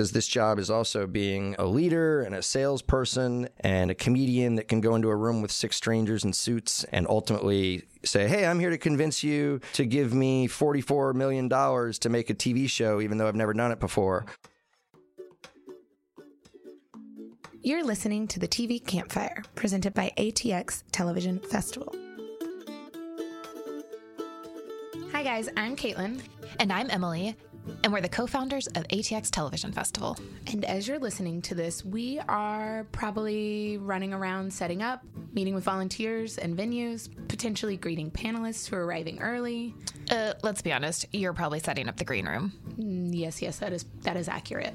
because this job is also being a leader and a salesperson and a comedian that can go into a room with six strangers in suits and ultimately say, Hey, I'm here to convince you to give me $44 million to make a TV show, even though I've never done it before. You're listening to the TV Campfire, presented by ATX Television Festival. Hi, guys, I'm Caitlin. And I'm Emily, and we're the co founders of ATX Television Festival. And as you're listening to this, we are probably running around setting up, meeting with volunteers and venues, potentially greeting panelists who are arriving early. Uh, let's be honest, you're probably setting up the green room. Mm, yes, yes, that is that is accurate.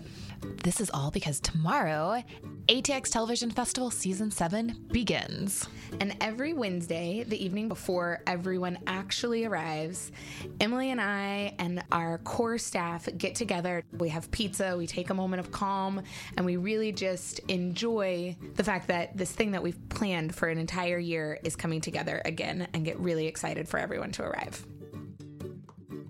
This is all because tomorrow, ATX Television Festival Season 7 begins. And every Wednesday, the evening before everyone actually arrives, Emily and I and our core staff get together. We have pizza, we take a moment of calm, and we really just enjoy the fact that this thing that we've planned for an entire year is coming together again and get really excited for everyone to arrive.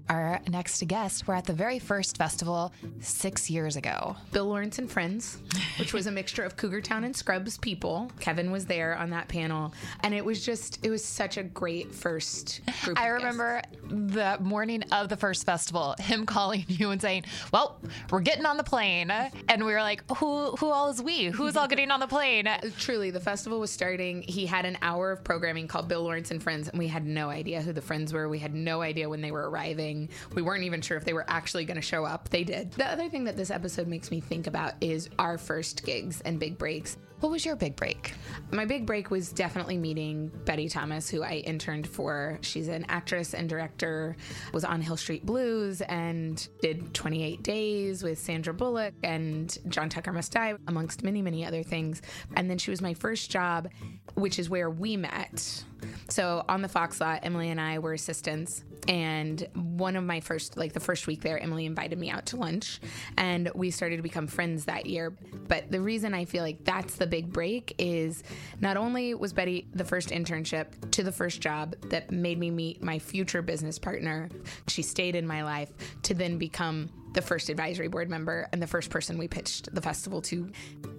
Our next guest were at the very first festival six years ago. Bill Lawrence and Friends, which was a mixture of Cougar Town and Scrubs people. Kevin was there on that panel, and it was just it was such a great first group. I remember the morning of the first festival, him calling you and saying, "Well, we're getting on the plane," and we were like, "Who who all is we? Who's all getting on the plane?" Truly, the festival was starting. He had an hour of programming called Bill Lawrence and Friends, and we had no idea who the friends were. We had no idea when they were arriving. We weren't even sure if they were actually going to show up. They did. The other thing that this episode makes me think about is our first gigs and big breaks. What was your big break? My big break was definitely meeting Betty Thomas, who I interned for. She's an actress and director, was on Hill Street Blues and did 28 Days with Sandra Bullock and John Tucker Must Die, amongst many, many other things. And then she was my first job, which is where we met. So on the Fox lot, Emily and I were assistants. And one of my first, like the first week there, Emily invited me out to lunch and we started to become friends that year. But the reason I feel like that's the big break is not only was Betty the first internship to the first job that made me meet my future business partner, she stayed in my life to then become the first advisory board member and the first person we pitched the festival to.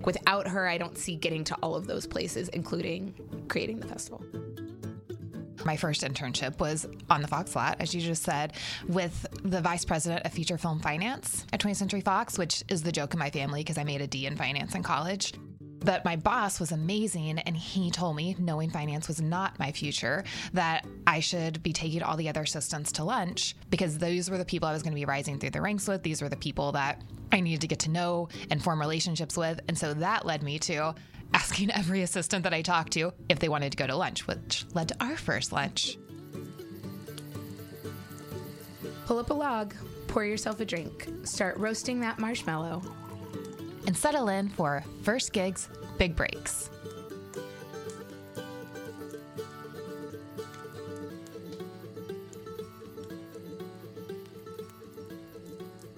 Without her, I don't see getting to all of those places, including creating the festival. My first internship was on the Fox lot, as you just said, with the vice president of feature film finance at 20th Century Fox, which is the joke in my family because I made a D in finance in college. But my boss was amazing, and he told me, knowing finance was not my future, that I should be taking all the other assistants to lunch because those were the people I was going to be rising through the ranks with. These were the people that I needed to get to know and form relationships with. And so that led me to asking every assistant that I talked to if they wanted to go to lunch, which led to our first lunch. Pull up a log, pour yourself a drink, start roasting that marshmallow. And settle in for first gigs, big breaks.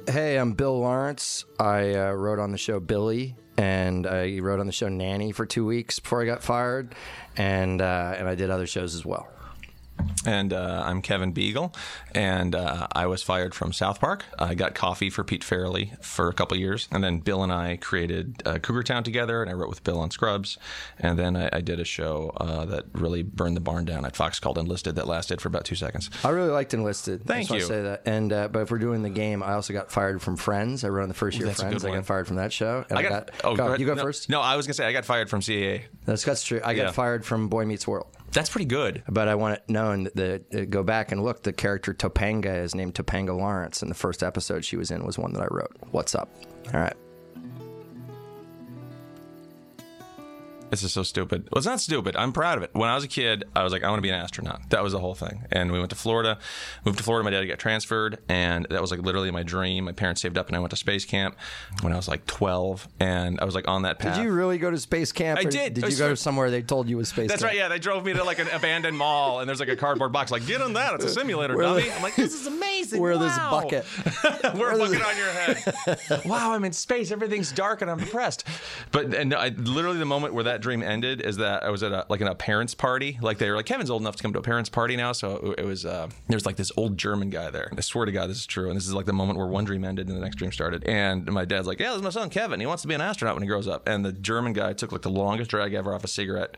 Hey, I'm Bill Lawrence. I uh, wrote on the show Billy, and I wrote on the show Nanny for two weeks before I got fired, and uh, and I did other shows as well. And uh, I'm Kevin Biegel, and uh, I was fired from South Park. I got coffee for Pete Farrelly for a couple years, and then Bill and I created uh, Cougar Town together, and I wrote with Bill on Scrubs, and then I, I did a show uh, that really burned the barn down at Fox called Enlisted that lasted for about two seconds. I really liked Enlisted. Thank I you. say that. And uh, but if we're doing the game, I also got fired from Friends. I wrote on the first year of Friends. I got fired from that show. And I got, oh, go, ahead. you go no, first. No, I was gonna say I got fired from CAA. That's, that's true. I got fired from Boy Meets World. That's pretty good. But I want it known that the uh, go back and look. The character Topanga is named Topanga Lawrence, and the first episode she was in was one that I wrote. What's up? All right. This is so stupid. Well, it's not stupid. I'm proud of it. When I was a kid, I was like, I want to be an astronaut. That was the whole thing. And we went to Florida, moved to Florida. My dad got transferred, and that was like literally my dream. My parents saved up, and I went to space camp when I was like 12, and I was like on that path. Did you really go to space camp? I did. Did you go to somewhere they told you was space camp? That's camp? right. Yeah, they drove me to like an abandoned mall, and there's like a cardboard box. Like, get in that. It's a simulator, dummy. the- I'm like, this is amazing. Wear this bucket. Wear a bucket on your head. wow, I'm in space. Everything's dark and I'm depressed. But and I, literally the moment where that dream ended is that I was at a, like in a parents' party. Like they were like Kevin's old enough to come to a parents' party now, so it was uh, there's like this old German guy there. I swear to God, this is true. And this is like the moment where one dream ended and the next dream started. And my dad's like, "Yeah, this is my son Kevin. He wants to be an astronaut when he grows up." And the German guy took like the longest drag ever off a cigarette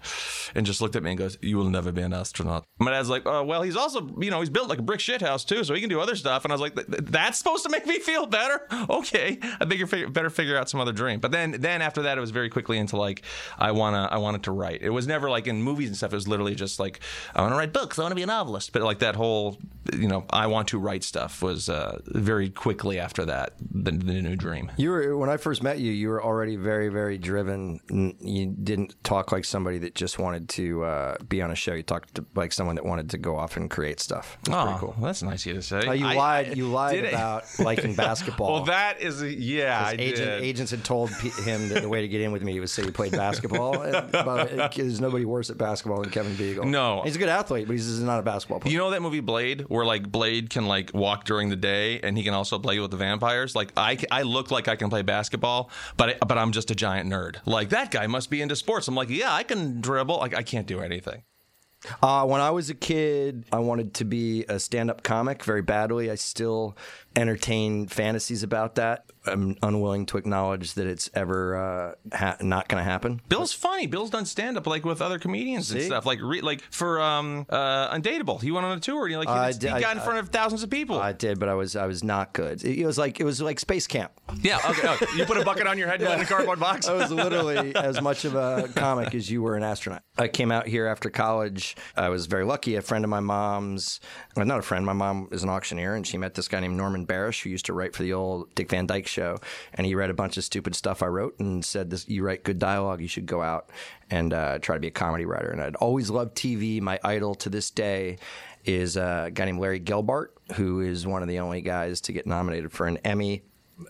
and just looked at me and goes, "You will never be an astronaut." My dad's like, "Oh, well, he's also you know he's built like a brick shit house too, so he can do other stuff." And I was like, "Th- th- "That's supposed to make me feel better." Okay, I think you better figure out some other dream. But then then after that, it was very quickly into like I wanna I wanted to write. It was never like in movies and stuff. It was literally just like I want to write books. I want to be a novelist. But like that whole you know I want to write stuff was uh, very quickly after that the, the new dream. You were when I first met you. You were already very, very driven. You didn't talk like somebody that just wanted to uh, be on a show. You talked to, like someone that wanted to go off and create stuff. That's Oh, pretty cool. that's nice of you to say. Uh, you I- lied. I- you lied it? about liking basketball. Well, that is a, yeah. I Agent, did. agents had told him that the way to get in with me was say he played basketball. And, but there's nobody worse at basketball than Kevin Biegel. No. he's a good athlete, but he's just not a basketball player. You know that movie Blade, where like Blade can like walk during the day and he can also play with the vampires. Like I, I look like I can play basketball, but I, but I'm just a giant nerd. Like that guy must be into sports. I'm like, yeah, I can dribble. Like I can't do anything. Uh, when I was a kid, I wanted to be a stand-up comic very badly. I still entertain fantasies about that. I'm unwilling to acknowledge that it's ever uh, ha- not going to happen. Bill's funny. Bill's done stand up like with other comedians and stuff. Like re- like for um uh Undateable, he went on a tour and he like he, I did- he got I- in front of thousands of people. I did, but I was I was not good. It, it was like it was like space camp. yeah. Okay. oh, you put a bucket on your head in a cardboard box. I was literally as much of a comic as you were an astronaut. I came out here after college. I was very lucky. A friend of my mom's, well, not a friend, my mom is an auctioneer, and she met this guy named Norman Barasch who used to write for the old Dick Van Dyke show. And he read a bunch of stupid stuff I wrote and said, "This you write good dialogue. You should go out and uh, try to be a comedy writer." And I'd always loved TV. My idol to this day is a guy named Larry Gelbart, who is one of the only guys to get nominated for an Emmy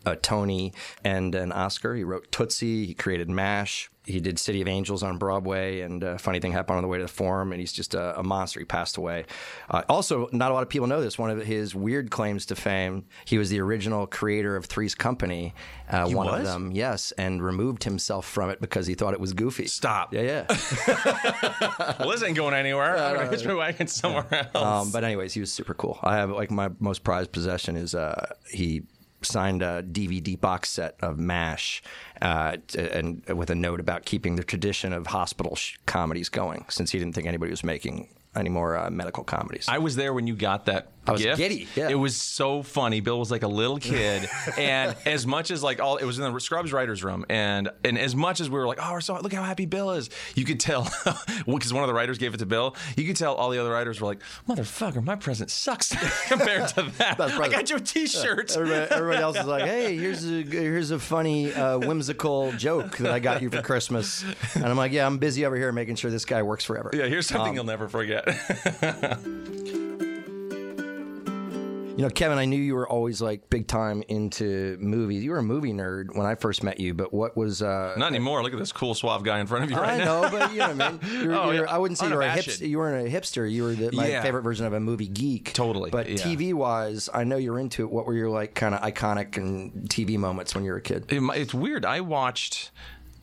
a Tony and an Oscar. He wrote Tootsie. He created MASH. He did City of Angels on Broadway. And a funny thing happened on the way to the Forum, and he's just a, a monster. He passed away. Uh, also, not a lot of people know this. One of his weird claims to fame, he was the original creator of Three's Company. Uh, one of them, yes, and removed himself from it because he thought it was goofy. Stop. Yeah, yeah. Well, this ain't going anywhere. I'm gonna hitch my wagon somewhere else. Um, but anyways, he was super cool. I have like my most prized possession is uh, he signed a DVD box set of MASH, uh, and with a note about keeping the tradition of hospital sh- comedies going, since he didn't think anybody was making any more uh, medical comedies. I was there when you got that. I was gift. giddy, yeah. It was so funny. Bill was like a little kid, and as much as like all, it was in the Scrubs writers' room, and and as much as we were like, oh, we're so look how happy Bill is, you could tell because one of the writers gave it to Bill. You could tell all the other writers were like, motherfucker, my present sucks compared to that. I got you a T-shirt. Everybody, everybody else is like, "Hey, here's a here's a funny, uh, whimsical joke that I got you for Christmas," and I'm like, "Yeah, I'm busy over here making sure this guy works forever." Yeah, here's Um, something you'll never forget. You know, Kevin, I knew you were always like big time into movies. You were a movie nerd when I first met you, but what was uh Not anymore. Look at this cool suave guy in front of you right I now. know, but you know what I mean. You're, Oh, you're, yeah. I wouldn't say you were a hipster. You weren't a hipster. You were the, my Yeah. favorite version of a movie geek. Totally, But yeah. TV wise, I know you're into it. What were your like kind of iconic and TV moments when you were a kid? It it's weird. I watched.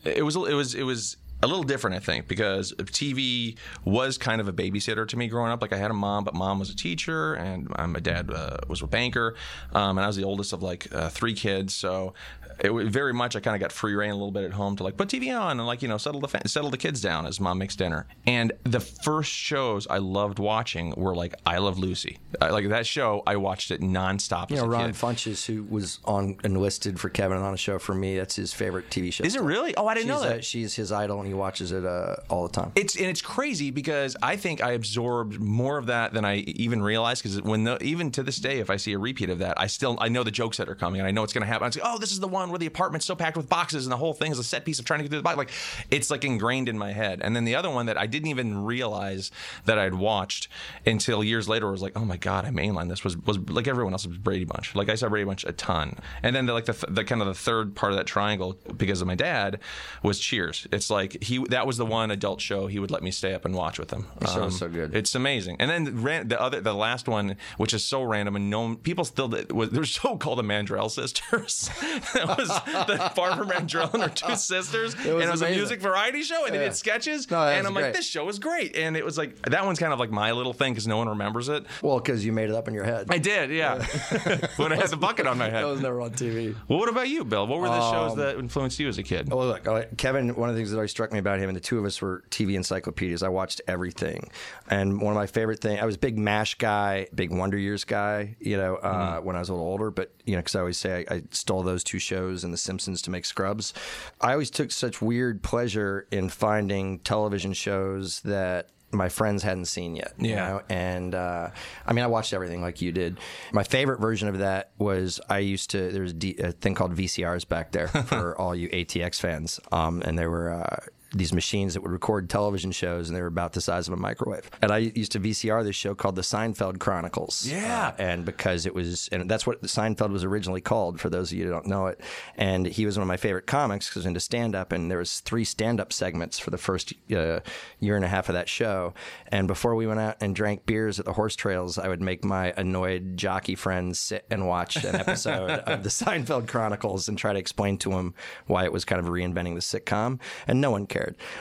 It was. It was. It was a little different, I think, because TV was kind of a babysitter to me growing up. Like I had a mom, but mom was a teacher, and uh, my dad uh, was a banker, um, and I was the oldest of like uh, three kids. So it was very much I kind of got free reign a little bit at home to like put TV on and like you know settle the fa- settle the kids down as mom makes dinner. And the first shows I loved watching were like I Love Lucy. I, like that show, I watched it nonstop. You as know, a Ron kid. Funches, who was on enlisted for Kevin on a show for me. That's his favorite TV show. Is it really? Oh, I didn't she's, know that. she's his idol, and he watches it uh, all the time. It's and it's crazy because I think I absorbed more of that than I even realized. Because when the, even to this day, if I see a repeat of that, I still I know the jokes that are coming and I know it's going to happen. I say, like, oh, this is the one where the apartment's so packed with boxes and the whole thing is a set piece of trying to get through the box. Like it's like ingrained in my head. And then the other one that I didn't even realize that I'd watched until years later was like, oh my god, I mainlined this was was like everyone else was Brady Bunch. Like I saw Brady Bunch a ton. And then the, like the, the kind of the third part of that triangle because of my dad was Cheers. It's like he that was the one adult show he would let me stay up and watch with him. Um, so good. It's amazing. And then ran, the other the last one, which is so random and no people still was they're so called the Mandrell sisters. it was the Barbara Mandrell and her two sisters, and it was a music variety show, and they did sketches. No, and I'm like, this show is great, and it was like that one's kind of like my little thing because no one remembers it. Well, because you made it up in your head. I did, yeah. when I had the bucket on my head. that was never on TV. Well, what about you, Bill? What were the Um, shows that influenced you as a kid? Well, look, uh, Kevin. One of the things that always struck me about him, and the two of us were TV encyclopedias. I watched everything, and one of my favorite things. I was a big Mash guy, big Wonder Years guy. You know, uh, when I was a little older, but you know, because I always say I, I stole those two shows and The Simpsons to make Scrubs. I always took such weird pleasure in finding television shows that. My friends hadn't seen yet, you Yeah. know? and uh, I mean, I watched everything like you did. My favorite version of that was I used to. There was D- a thing called VCRs back there for all you ATX fans, um, and there were. Uh, these machines that would record television shows, and they were about the size of a microwave. And I used to VCR this show called the Seinfeld Chronicles. Yeah. Uh, and because it was, and that's what Seinfeld was originally called. For those of you who don't know it, and he was one of my favorite comics because into stand up, and there was three stand up segments for the first uh, year and a half of that show. And before we went out and drank beers at the horse trails, I would make my annoyed jockey friends sit and watch an episode of the Seinfeld Chronicles and try to explain to them why it was kind of reinventing the sitcom, and no one cared.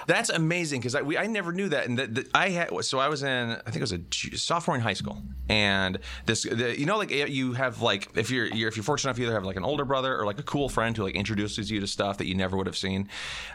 That's amazing because I, we, I never knew that. And that that I had, so I was in, I think it was a sophomore in high school. And this, the, you know, like you have like, if you're, you're, if you're fortunate enough, you either have like an older brother or like a cool friend who like introduces you to stuff that you never would have seen.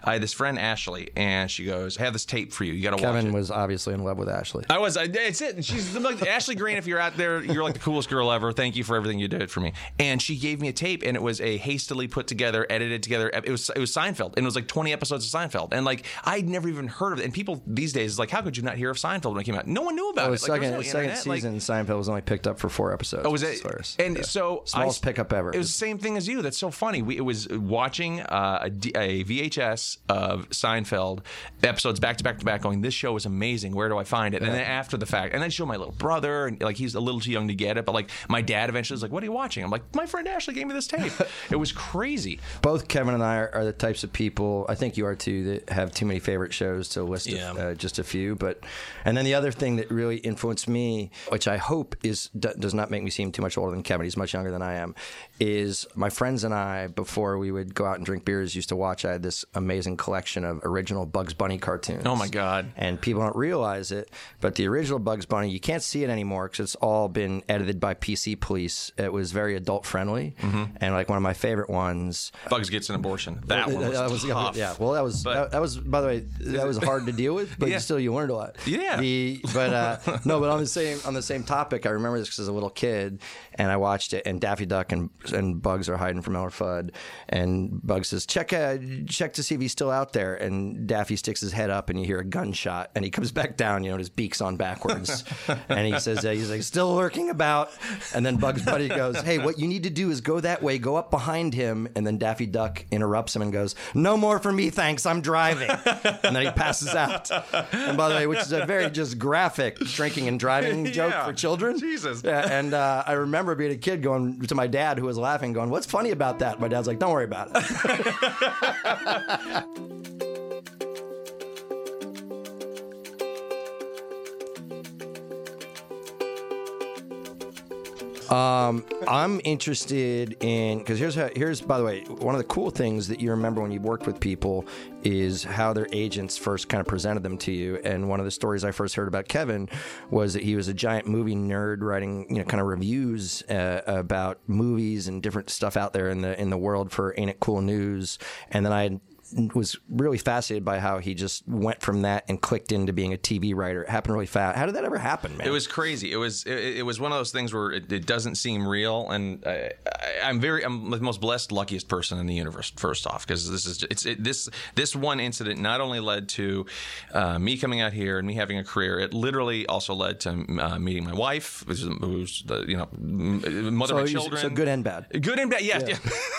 I had this friend, Ashley, and she goes, I have this tape for you. You got to watch it. Kevin was obviously in love with Ashley. I was. I, it's it. And She's like Ashley Green. If you're out there, you're like the coolest girl ever. Thank you for everything you did for me. And she gave me a tape, and it was a hastily put together, edited together. It was it was Seinfeld, and it was like 20 episodes of Seinfeld, and like I'd never even heard of it. And people these days is like, how could you not hear of Seinfeld when it came out? No one knew about Oh, it. Like, second, was no second internet, like- season, Seinfeld was only picked up for four episodes. Oh, was as it? And yeah. so smallest I- pickup ever. It was the same thing as you. That's so funny. We, it was watching uh, a, D, a VHS of Seinfeld episodes back to back to back. Going, this show is amazing. Where do I find it? And then after the fact, and then show my little brother, and like he's a little too young to get it. But like my dad eventually was like, "What are you watching?" I'm like, "My friend Ashley gave me this tape." it was crazy. both Kevin and I are, are the types of people. I think you are too that have too many favorite shows to list Yeah. uh, just a few. But and then the other thing that really influenced me, which I hope is d- does not make me seem too much older than Kevin. He's much younger than I am. Is my friends and I before we would go out and drink beers used to watch. I had this amazing collection of original Bugs Bunny cartoons. Oh my God. And people don't realize it, but the original Bugs Bunny, you can't see it anymore because it's all been edited by PC Police. It was very adult friendly, Mm-hmm. and like one of my favorite ones. Bugs gets an abortion. That one was, tough. yeah. Well, that was that, that was by the way that was hard to deal with, but Yeah. still you learned a lot. Yeah. The but uh, no, but on the same on the same topic, I remember this 'cause as a little kid, and I watched it, and Daffy Duck and and Bugs are hiding from Elmer Fudd, and Bugs says, "Check uh, check to see if he's still out there," and Daffy sticks his head up, and you hear a gunshot, and he comes back down, you know, and his beak's on backwards, and he says, uh, "He's like still lurking about," and then Bugs Bunny goes, "Hey, what you need to do is go that way, go up behind him," and then Daffy Duck interrupts him and goes, "No more for me, thanks. I'm driving," and then he passes out. And by the way, which is a very just graphic drinking and driving joke Yeah. for children. Jesus. Yeah, and uh, I remember being a kid going to my dad who was laughing, going, "What's funny about that?" My dad's like, "Don't worry about it." Um, I'm interested in because here's how, here's by the way one of the cool things that you remember when you worked with people is how their agents first kind of presented them to you. And one of the stories I first heard about Kevin was that he was a giant movie nerd, writing you know kind of reviews uh, about movies and different stuff out there in the in the world for Ain't It Cool News. And then I had was really fascinated by how he just went from that and clicked into being a TV writer. It happened really fast. How did that ever happen, man? It was crazy. It was it, it was one of those things where it, it doesn't seem real, and I, I'm very I'm the most blessed, luckiest person in the universe. First off, because this is it's it, this this one incident not only led to uh, me coming out here and me having a career, it literally also led to uh, meeting my wife, who's, who's the you know mother so, of my children. so good and bad. Good and bad, yes. Yeah.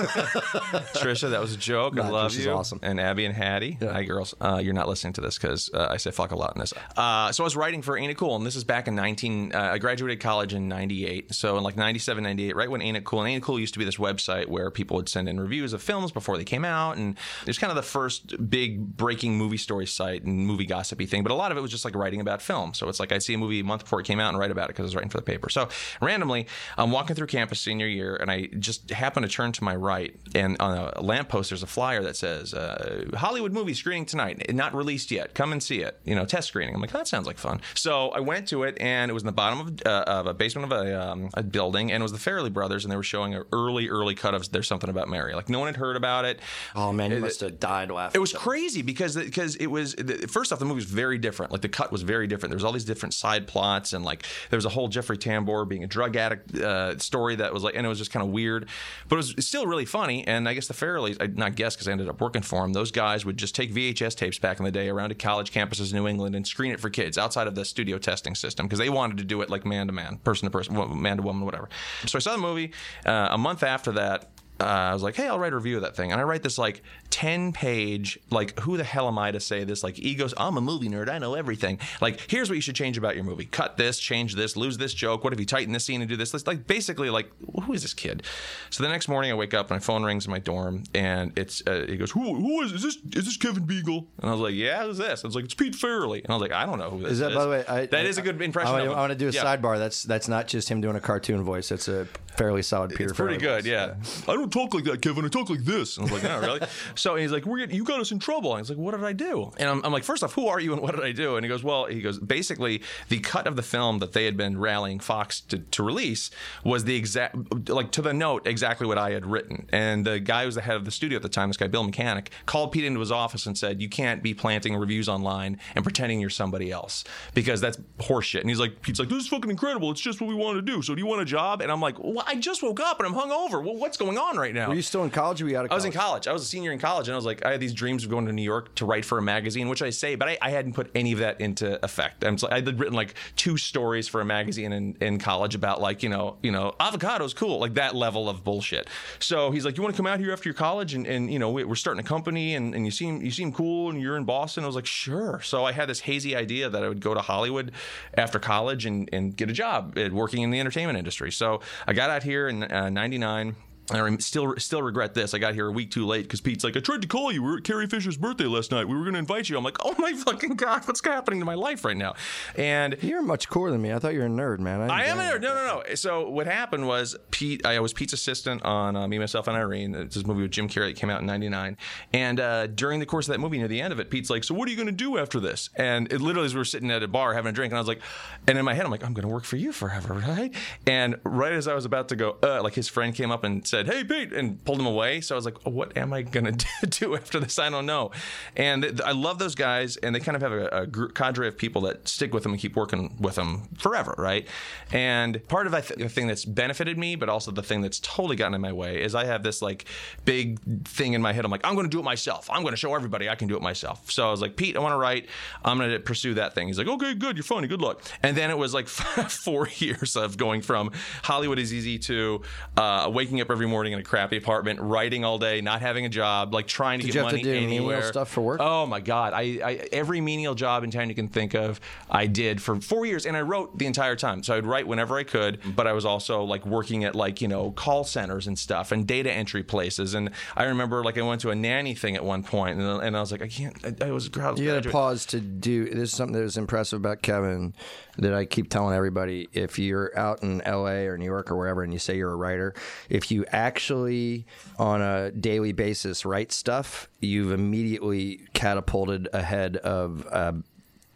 Trisha, that was a joke. I love Trisha's you. awesome. And Abby and Hattie. Hi, girls. Uh, you're not listening to this because uh, I say fuck a lot in this. Uh, so I was writing for Ain't It Cool, and this is back in 19. Uh, I graduated college in 98. So in like 97, 98, right when Ain't It Cool, and Ain't It Cool used to be this website where people would send in reviews of films before they came out. And it was kind of the first big breaking movie story site and movie gossipy thing. But a lot of it was just like writing about film. So it's like I'd see a movie a month before it came out and write about it because I was writing for the paper. So randomly, I'm walking through campus senior year, and I just happen to turn to my right, and on a lamppost there's a flyer that says uh, Hollywood movie screening tonight, not released yet. Come and see it. You know, test screening. I'm like, that sounds like fun. So I went to it, and it was in the bottom of, uh, of a basement of a, um, a building, and it was the Farrelly brothers, and they were showing an early, early cut of There's Something About Mary. Like no one had heard about it. Oh man, you must have died laughing. It was crazy because because it was first off the movie was very different. Like the cut was very different. There was all these different side plots and like there was a whole Jeffrey Tambor being a drug addict uh, story that was like and it was just kind of weird, but it was still really funny. And I guess the Farrellys, I not guess because I ended up working for them. Those guys would just take VHS tapes back in the day around to college campuses in New England and screen it for kids outside of the studio testing system because they wanted to do it like man to man, person to person, man to woman, whatever. So I saw the movie. Uh, a month after that, uh, I was like, hey, I'll write a review of that thing. And I write this like 10 page, like, who the hell am I to say this? Like, egos, I'm a movie nerd. I know everything. Like, here's what you should change about your movie cut this, change this, lose this joke. What if you tighten this scene and do this? It's like, basically, like, who is this kid? So the next morning, I wake up, my phone rings in my dorm, and it's, uh, he goes, who, who is, is this? Is this Kevin Biegel? And I was like, yeah, who's this? I was like, it's Pete Farrelly. And I was like, I don't know who this is. Is that, by the way, I, that is a good impression. I, I, I want to do a yeah. sidebar. That's that's not just him doing a cartoon voice. That's a fairly solid Peter. It's pretty Farrelly good, voice. yeah. I don't talk like that, Kevin. I talk like this. And I was like, no, really? so he's like, We're getting, you got us in trouble. And he's like, what did I do? And I'm, I'm, like, first off, who are you and what did I do? And he goes, well, he goes, basically, the cut of the film that they had been rallying Fox to, to release was the exact, like to the note, exactly what I had written. And the guy who was the head of the studio at the time, this guy, Bill Mechanic, called Pete into his office and said, you can't be planting reviews online and pretending you're somebody else because that's horseshit. And he's like, Pete's like, this is fucking incredible. It's just what we want to do. So do you want a job? And I'm like, well, I just woke up and I'm hungover. Well, what's going on right now? Were you still in college or were you out of college? I was in college. I was a senior in college, and I was like, I had these dreams of going to New York to write for a magazine, which I say, but I, I hadn't put any of that into effect. I'm, I had written like two stories for a magazine in, in college about like you know you know avocados cool like that level of bullshit. So he's like, you want to come out here after your college and, and you know we're starting a company and, and you seem you seem cool and you're in Boston. I was like, sure. So I had this hazy idea that I would go to Hollywood after college and, and get a job working in the entertainment industry. So I got out here in uh, '99. I still still regret this. I got here a week too late because Pete's like, I tried to call you. We were at Carrie Fisher's birthday last night. We were going to invite you. I'm like, oh my fucking god, what's happening to my life right now? And you're much cooler than me. I thought you were a nerd, man. I, I am a nerd. No, no, no. So what happened was Pete. I was Pete's assistant on uh, Me, Myself, and Irene. It's this movie with Jim Carrey that came out in '99. And uh, during the course of that movie, near the end of it, Pete's like, so what are you going to do after this? And it literally, as we were sitting at a bar having a drink, and I was like, and in my head, I'm like, I'm going to work for you forever, right? And right as I was about to go, uh, like his friend came up and said, Hey, Pete, and pulled him away. So I was like, oh, what am I to do after this? I don't know. And I love those guys, and they kind of have a, a cadre of people that stick with them and keep working with them forever, right? And part of th- the thing that's benefited me, but also the thing that's totally gotten in my way, is I have this like big thing in my head. I'm like, I'm to do it myself. I'm to show everybody I can do it myself. So I was like, Pete, I want to write. I'm to pursue that thing. He's like, okay, good. You're funny. Good luck. And then it was like four years of going from Hollywood is easy to uh, waking up every morning in a crappy apartment, writing all day, not having a job, like trying to Did get you money to do anywhere. menial stuff for work? Oh my god! I, I every menial job in town you can think of, I did for four years, and I wrote the entire time. So I'd write whenever I could, but I was also like working at like you know call centers and stuff and data entry places. And I remember like I went to a nanny thing at one point, and, and I was like, I can't. I, I was. I was you got to pause to do. This is something that was impressive about Kevin that I keep telling everybody. If you're out in L.A. or New York or wherever, and you say you're a writer, if you actually on a daily basis write stuff, you've immediately catapulted ahead of uh,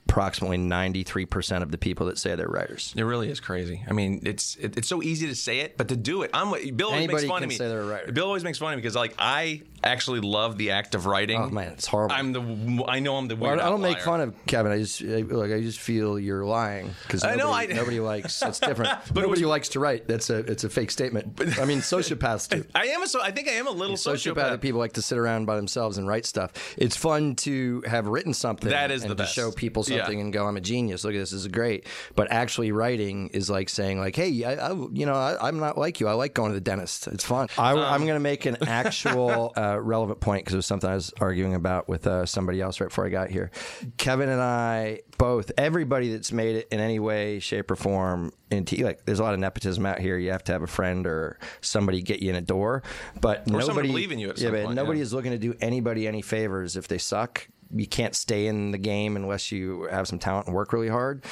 approximately 93% of the people that say they're writers. It really is crazy. I mean, it's it, it's so easy to say it, but to do it, I'm Bill always Anybody makes fun of me. say they're a writer. Bill always makes fun of me because like I actually love the act of writing. Oh man, it's horrible. I'm the I know I'm the Well. I don't make fun of Kevin. I just I- like I just feel you're lying because I nobody, know, I- nobody likes. It's different. But nobody was- likes to write. That's a it's a fake statement. But, I mean, sociopaths do. I am a so I think I am a little Sociopathic sociopath. people like to sit around by themselves and write stuff. It's fun to have written something That is and the to best. show people. Something and go, "I'm a genius. Look at this. This is great." But actually writing is like saying, "Like, hey, I, I you know, I, I'm not like you. I like going to the dentist. It's fun. I, Um, I'm going to make an actual uh, relevant point because it was something I was arguing about with uh, somebody else right before I got here. Kevin and I both, everybody that's made it in any way, shape, or form, into like, there's a lot of nepotism out here. You have to have a friend or somebody get you in a door, but Or nobody believe in you at yeah, some but point, nobody yeah. is looking to do anybody any favors if they suck. You can't stay in the game unless you have some talent and work really hard.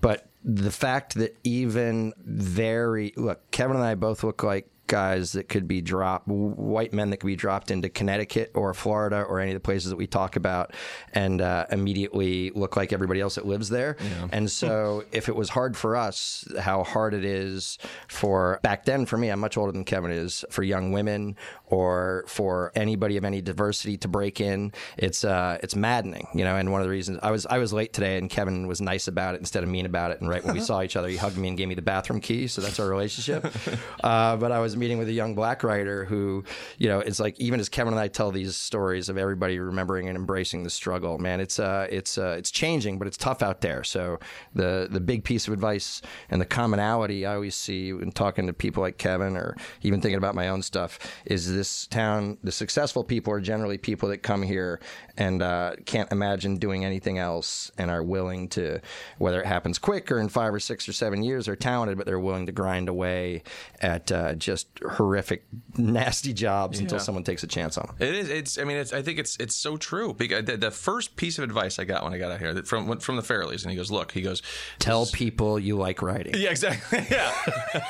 But the fact that even very look, Kevin and I both look like guys that could be dropped, white men that could be dropped into Connecticut or Florida or any of the places that we talk about, and uh, immediately look like everybody else that lives there. And so, if it was hard for us, how hard it is for back then for me, I'm much older than Kevin is for young women or for anybody of any diversity to break in. It's uh, it's maddening, you know. And one of the reasons I was I was late today, and Kevin was nice about it instead of mean about it. And right when we saw each other, he hugged me and gave me the bathroom key. So that's our relationship. uh, but I was meeting with a young black writer who, you know, it's like even as Kevin and I tell these stories of everybody remembering and embracing the struggle, man, it's uh, it's uh, it's changing, but it's tough out there. So the the big piece of advice and the commonality I always see when talking to people like Kevin or even thinking about my own stuff is this town. The successful people are generally people that come here and uh, can't imagine doing anything else and are willing to, whether it happens quick or in five or six or seven years, are talented, but they're willing to grind away at uh, just horrific, nasty jobs until someone takes a chance on them. It is. It's. I mean, it's. I think it's. It's so true. Because the, the first piece of advice I got when I got out here from from the Farrellys, and he goes, "Look," he goes, Tell people you like writing. "Yeah, exactly. Yeah.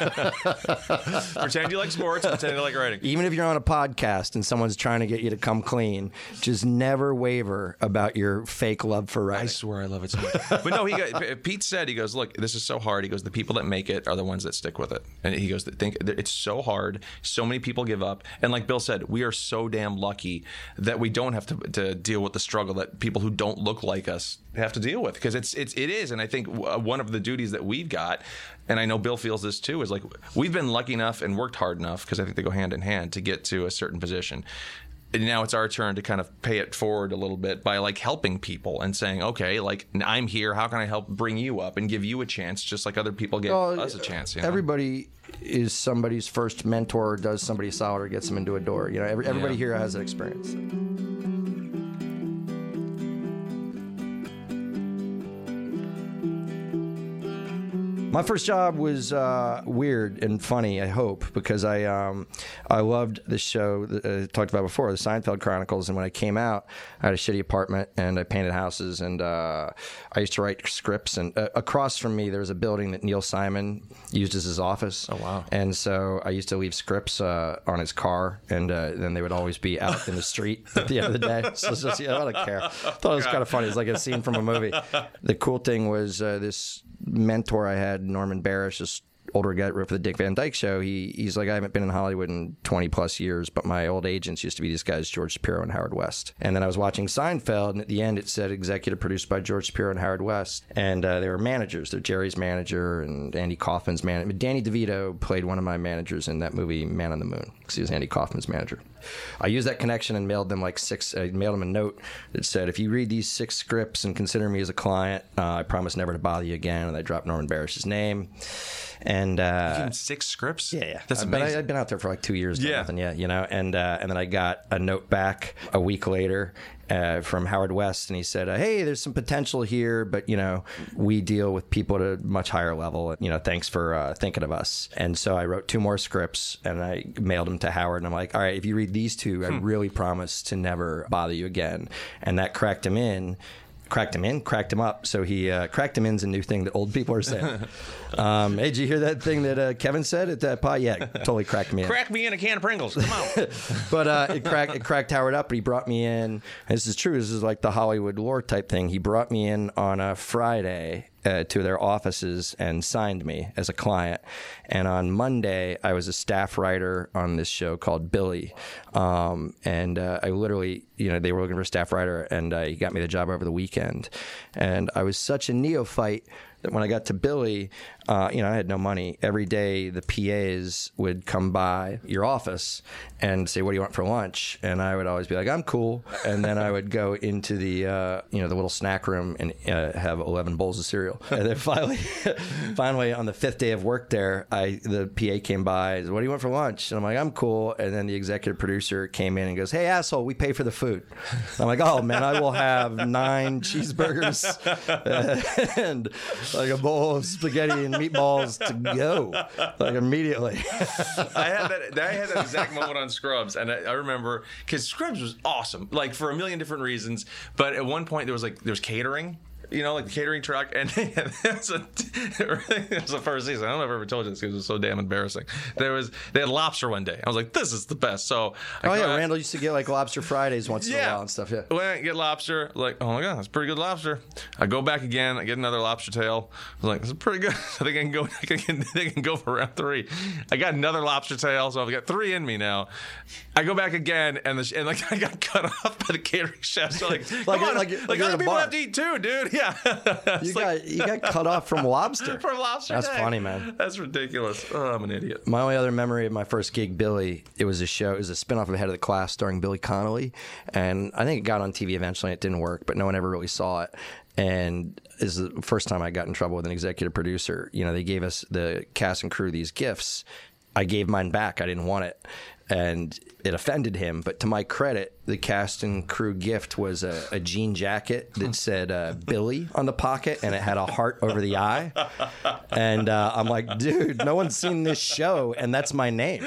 pretend you like sports. Pretend you like writing." Even if you're on a podcast and someone's trying to get you to come clean, just never waver about your fake love for rice. I writing. swear I love it so much. But no, he got, Pete said he goes, look, this is so hard. He goes, the people that make it are the ones that stick with it. And he goes, think it's so hard. So many people give up. And like Bill said, we are so damn lucky that we don't have to, to deal with the struggle that people who don't look like us have to deal with because it's it's it is. And I think uh, one of the duties that we've got, and I know Bill feels this too, is like we've been lucky enough and worked hard enough because I think they go hand in hand to get to a certain position and now it's our turn to kind of pay it forward a little bit by like helping people and saying, okay, like I'm here. How can I help bring you up and give you a chance, just like other people give Well, us a chance? You know? Everybody is somebody's first mentor, or does somebody solid, or gets them into a door. You know, every, everybody Yeah. here has that experience. My first job was uh, weird and funny. I hope because I um, I loved the show that I talked about before, the Seinfeld Chronicles. And when I came out, I had a shitty apartment and I painted houses and uh, I used to write scripts. And uh, across from me, there was a building that Neil Simon used as his office. Oh wow. And so I used to leave scripts uh, on his car, and uh, then they would always be out in the street at the end of the day. So just, yeah, I don't care. I thought it was kind of funny. It's like a scene from a movie. The cool thing was uh, this mentor I had, Norman Barasch, this older guy for the Dick Van Dyke Show. He he's like, I haven't been in Hollywood in 20 plus years, but my old agents used to be these guys, George Shapiro and Howard West. And then I was watching Seinfeld, and at the end it said executive produced by George Shapiro and Howard West, and uh, they were managers. They're Jerry's manager and Andy Kaufman's manager. Danny DeVito played one of my managers in that movie Man on the Moon because he was Andy Kaufman's manager. I used that connection and mailed them like six. I mailed them a note that said, "If you read these six scripts and consider me as a client, uh, I promise never to bother you again." And I dropped Norman Barasch's name, and uh, six scripts. yeah, yeah. that's Uh, But I, amazing. I'd been out there for like two years. Yeah. nothing yet, you know. And uh, and then I got a note back a week later uh, from Howard West, and he said, uh, "Hey, there's some potential here, but you know, we deal with people at a much higher level. You know, thanks for uh, thinking of us." And so I wrote two more scripts, and I mailed them to Howard, and I'm like, "All right, if you read these two, I really promise to never bother you again." And that cracked him in cracked him in, cracked him up. So he uh, cracked him in's a new thing that old people are saying. um, hey, did you hear that thing that uh, Kevin said at that pot? Yeah, totally cracked me in. Crack me in a can of Pringles. Come on. But uh, it cracked it cracked Howard up. But he brought me in. This is true. This is like the Hollywood lore type thing. He brought me in on a Friday. Uh, to their offices and signed me as a client. And on Monday, I was a staff writer on this show called Billy. Um, and uh, I literally, you know, they were looking for a staff writer, and uh, he got me the job over the weekend. And I was such a neophyte that when I got to Billy, uh, you know, I had no money. Every day, the PAs would come by your office and say, "What do you want for lunch?" And I would always be like, "I'm cool." And then I would go into the uh, you know the little snack room and uh, have 11 bowls of cereal. And then finally, finally on the fifth day of work there, I the PA came by. What do you want for lunch? And I'm like, "I'm cool." And then the executive producer came in and goes, "Hey, asshole, we pay for the food." I'm like, "Oh man, I will have nine cheeseburgers and like a bowl of spaghetti and meatballs to go like immediately." I had that. I had that exact moment on Scrubs, and I, I remember because Scrubs was awesome, like for a million different reasons. But at one point, there was like there was catering. You know, like the catering truck, and was, a, it was the first season. I don't know if I ever told you this because it was so damn embarrassing. There was they had lobster one day. I was like, "This is the best." So, I Oh yeah, out- Randall used to get like lobster Fridays once in a while and stuff. Yeah. Out and get lobster. Like, oh my god, that's pretty good lobster. I go back again. I get another lobster tail. I was like, this is pretty good. I think I can go. I can, I can go for round three. I got another lobster tail, so I've got three in me now. I go back again, and the and like I got cut off by the catering chef. So like, Like- come on, like- like, like other people bar. have to eat too, dude. Yeah, You like- got you got cut off from lobster. from lobster. That's day. funny, man. That's ridiculous. Oh, I'm an idiot. My only other memory of my first gig, Billy, it was a show. It was a spinoff of Head of the Class starring Billy Connolly, and I think it got on TV eventually. It didn't work, but no one ever really saw it. And is the first time I got in trouble with an executive producer. You know, they gave us the cast and crew these gifts. I gave mine back. I didn't want it, and it offended him. But to my credit, the cast and crew gift was a, a jean jacket that said uh, Billy on the pocket, and it had a heart over the eye. And uh, I'm like, dude, no one's seen this show, and that's my name.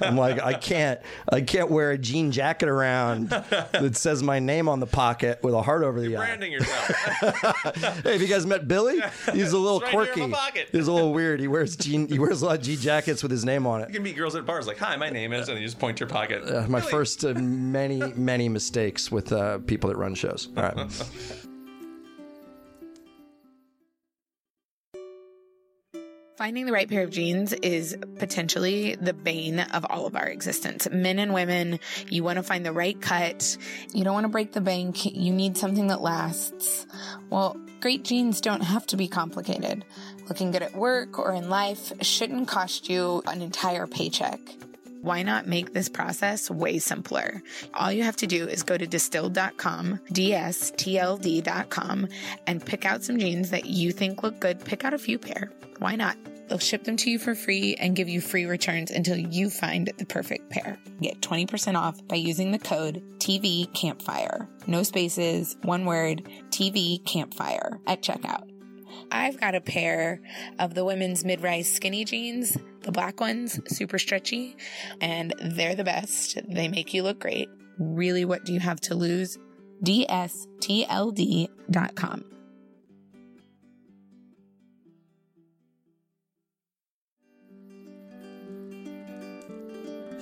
I'm like, I can't, I can't wear a jean jacket around that says my name on the pocket with a heart over the eye. Branding yourself. Hey, have you guys met Billy? He's a little right quirky. He's a little weird. He wears jean, he wears a lot of jean jackets with his name on it. you can meet girls at bars like, "Hi, my name is," and you just point your pocket. Uh, my Billy. first uh, many, many mistakes with uh, people that run shows. All right. Finding the right pair of jeans is potentially the bane of all of our existence. Men and women, you want to find the right cut. You don't want to break the bank. You need something that lasts. Well, great jeans don't have to be complicated. Looking good at work or in life shouldn't cost you an entire paycheck. Why not make this process way simpler? All you have to do is go to distilled.com, D-S-T-L-D.com, and pick out some jeans that you think look good. Pick out a few pair. Why not? They'll ship them to you for free and give you free returns until you find the perfect pair. Get 20% off by using the code TV Campfire. No spaces, one word, TV Campfire at checkout. I've got a pair of the women's mid-rise skinny jeans, the black ones, super stretchy, and they're the best. They make you look great. Really, what do you have to lose? DSTLD.com.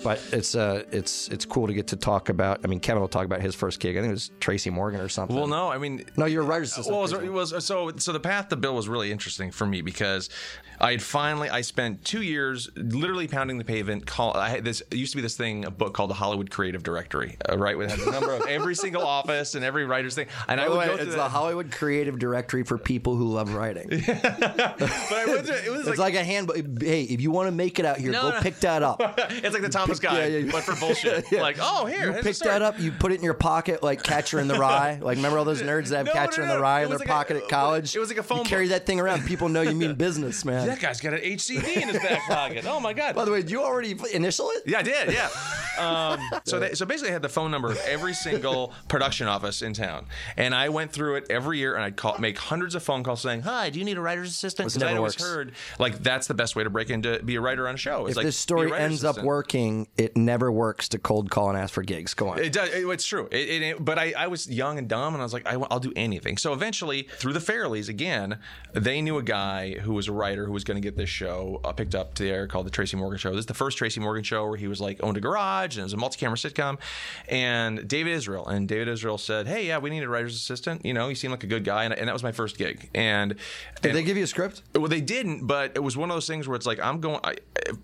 But it's uh, it's it's cool to get to talk about. I mean, Kevin will talk about his first gig. I think it was Tracy Morgan or something. Well, no, I mean, no, you're a writer's assistant. Well, it was, it was so so the path to Bill was really interesting for me because I had finally I spent two years literally pounding the pavement. Call I had this it used to be this thing a book called the Hollywood Creative Directory, uh, right? It has a number of every single office and every writer's thing. And I By the would way, go it's the that. Hollywood Creative Directory for people who love writing. but I went through, it was It's like, like, a handbook. Hey, if you want to make it out here, No, go no. pick that up. it's like the Thomas pick- guy, yeah, yeah. but for bullshit. Yeah. Like, oh here, You pick that up, you put it in your pocket like Catcher in the Rye. Like remember all those nerds that have No, Catcher in the Rye it in their like a- pocket at college? it was like a phone You carry that thing around. People know you mean business, man. That guy's got an HCD in his back pocket. Oh my god. By the way, did you already initial it? Yeah, I did. Yeah. Um, so, they, so basically, I had the phone number of every single production office in town, and I went through it every year, and I'd call, make hundreds of phone calls saying, "Hi, do you need a writer's assistant?" Because I always works. heard like that's the best way to break into be a writer on a show. Is If like, this story ends up working, it never works to cold call and ask for gigs. Go on. It does. It, it's true. It, it, it- but I, I was young and dumb, and I was like, I, will do anything. So eventually, through the Farrellys, again, they knew a guy who was a writer who was going to get this show uh, picked up there called the Tracy Morgan Show. This is the first Tracy Morgan show where he was like owned a garage and it was a multi-camera sitcom. And David Israel, and David Israel said, "Hey, yeah, we need a writer's assistant. You know, he seemed like a good guy." And, and that was my first gig. And Did and- they give you a script? well, they didn't, but it was one of those things where it's like I'm going. I,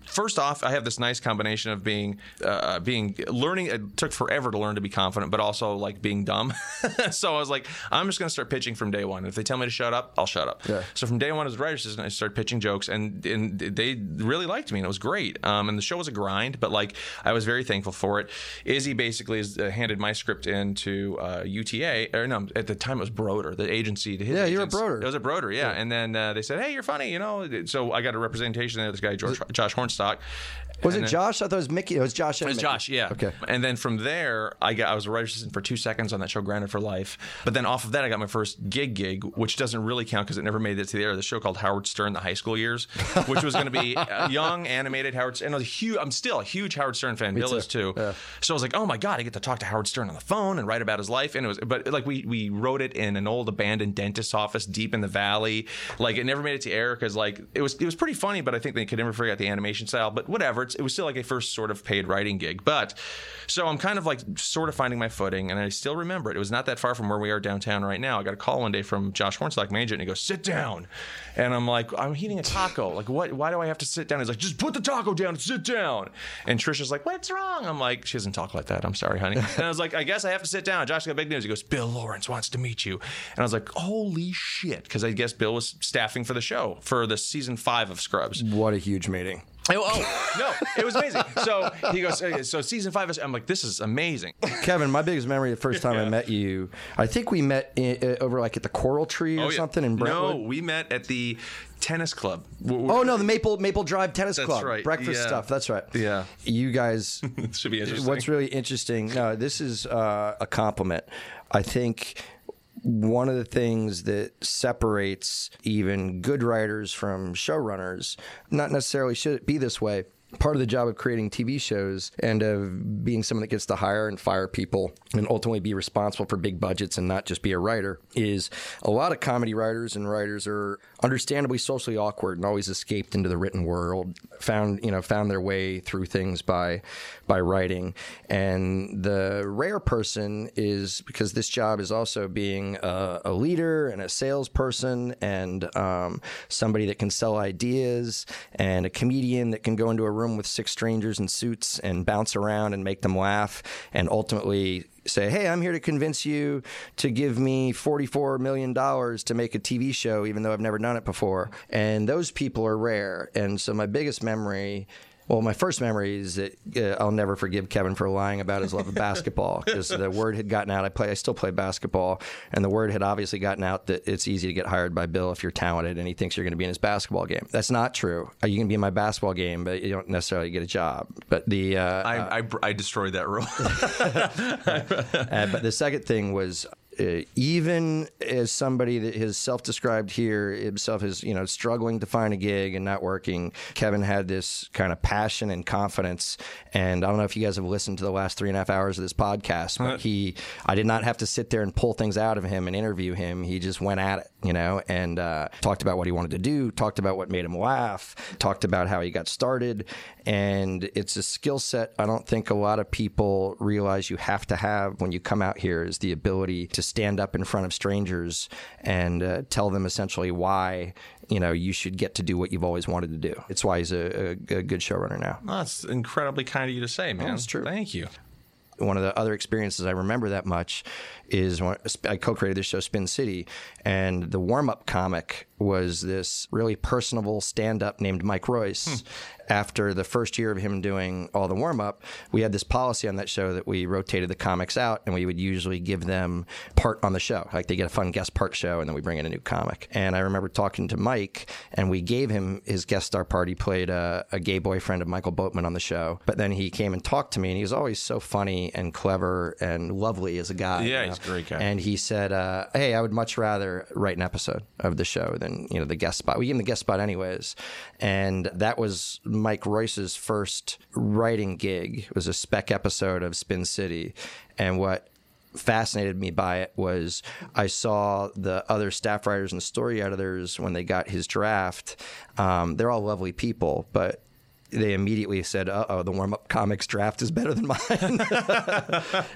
first off, I have this nice combination of being, uh, being learning. It took forever to learn to be confident, but also like being dumb. so I was like, I'm just going to start pitching from day one. If they tell me to shut up, I'll shut up. Yeah. So from day one as a writer's assistant, I started pitching jokes, and and they really liked me, and it was great. Um, and the show was a grind, but like I was very thankful for it. Izzy basically is, uh, handed my script in to uh, UTA, or no, at the time it was Broder, the agency. To his Yeah, you're agents. Broder. It was a Broder, yeah. And then uh, they said, "Hey, you're funny," you know. So I got a representation there. This guy, George, Josh Hornstock. Was And it then- Josh? I thought it was Mickey. It was Josh. It was Josh, yeah. Okay. And then from there, I got I was a writer's assistant for two seconds on that show, Grounded for Life. But then off of that, I got my first gig gig, which doesn't really count because it never made it to the air. The show called Howard Stern: The High School Years, which was going to be a young animated Howard. Stern. And I was a huge. I'm still a huge Howard Stern fan. Bill too. is too. Yeah. So I was like, oh my god, I get to talk to Howard Stern on the phone and write about his life. And it was, but like we we wrote it in an old abandoned dentist's office deep in the valley. Like it never made it to air because like it was it was pretty funny, but I think they could never figure out the animation style. But whatever, it's, it was still like a first sort of paid writing gig. But so I'm kind of like sort of finding my footing, and I still remember it. It was not that far from where we are downtown right now. I got a call one day from Josh Hornstock, my agent, and he goes, "Sit down," and I'm like, "I'm eating a taco. Like what? Why do I have to sit down?" He's like, "Just put the taco down and sit down." And Trisha's like, "What's wrong?" I'm like, "She doesn't talk like that. I'm sorry, honey." And I was like, "I guess I have to sit down." Josh got big news. He goes, "Bill Lawrence wants to meet you," and I was like, "Holy shit!" Because I guess Bill was staffing for the show for the season five of Scrubs. What a huge meeting. Oh, oh, no, it was amazing. So he goes, "Uh, so season five is, I'm like, this is amazing. Kevin, my biggest memory the first time I met you, I think we met i uh, over like at the Coral Tree or Oh, yeah. something in Brentwood. No, we met at the tennis club. W- w- Oh no, the Maple Maple Drive Tennis That's Club, right. breakfast Yeah. stuff. That's right. Yeah. you guys. Should be interesting. What's really interesting? No, this is uh, a compliment. I think one of the things that separates even good writers from showrunners, not necessarily should it be this way. Part of the job of creating TV shows and of being someone that gets to hire and fire people and ultimately be responsible for big budgets and not just be a writer is a lot of comedy writers and writers are understandably socially awkward and always escaped into the written world, found you know found their way through things by by writing. And the rare person is because this job is also being a, a leader and a salesperson and um, somebody that can sell ideas and a comedian that can go into a room with six strangers in suits and bounce around and make them laugh and ultimately say, "Hey, I'm here to convince you to give me 44 million dollars to make a TV show, even though I've never done it before." And those people are rare. And so my biggest memory. Well, my first memory is that uh, I'll never forgive Kevin for lying about his love of basketball because the word had gotten out. I play, I still play basketball, and the word had obviously gotten out that it's easy to get hired by Bill if you're talented and he thinks you're going to be in his basketball game. That's not true. Uh, You can be in my basketball game, but you don't necessarily get a job. But the uh, I, I, I destroyed that rule. Uh, but the second thing was uh, even as somebody that has self-described here himself as you know struggling to find a gig and not working kevin had this kind of passion and confidence. And i don't know if you guys have listened to the last three and a half hours of this podcast but he i did not have to sit there and pull things out of him and interview him. He just went at it you know and uh, talked about what he wanted to do talked about what made him laugh talked about how he got started and it's a skill set i don't think a lot of people realize you have to have when you come out here is the ability to stand up in front of strangers and uh, tell them essentially why you know you should get to do what you've always wanted to do it's why he's a, a, a good showrunner now That's incredibly kind of you to say, man. That's true. Thank you. One of the other experiences I remember that much is when I co-created this show Spin City, and the warm-up comic was this really personable stand-up named Mike Royce. After the first year of him doing all the warm-up, we had this policy on that show that we rotated the comics out, and we would usually give them part on the show, like they get a fun guest part show, and then we bring in a new comic. And I remember talking to Mike, and we gave him his guest star part. He played a, a gay boyfriend of Michael Boatman on the show, but then he came and talked to me, and he was always so funny and clever and lovely as a guy. Yeah, you he's a great guy. And he said, uh, "Hey, I would much rather write an episode of the show than you know the guest spot. We gave him the guest spot anyways, and that was Mike Royce's first writing gig. It was a spec episode of Spin City, and what." fascinated me by it was I saw the other staff writers and story editors when they got his draft. Um, they're all lovely people, but they immediately said, "Uh oh, the warm up comics draft is better than mine."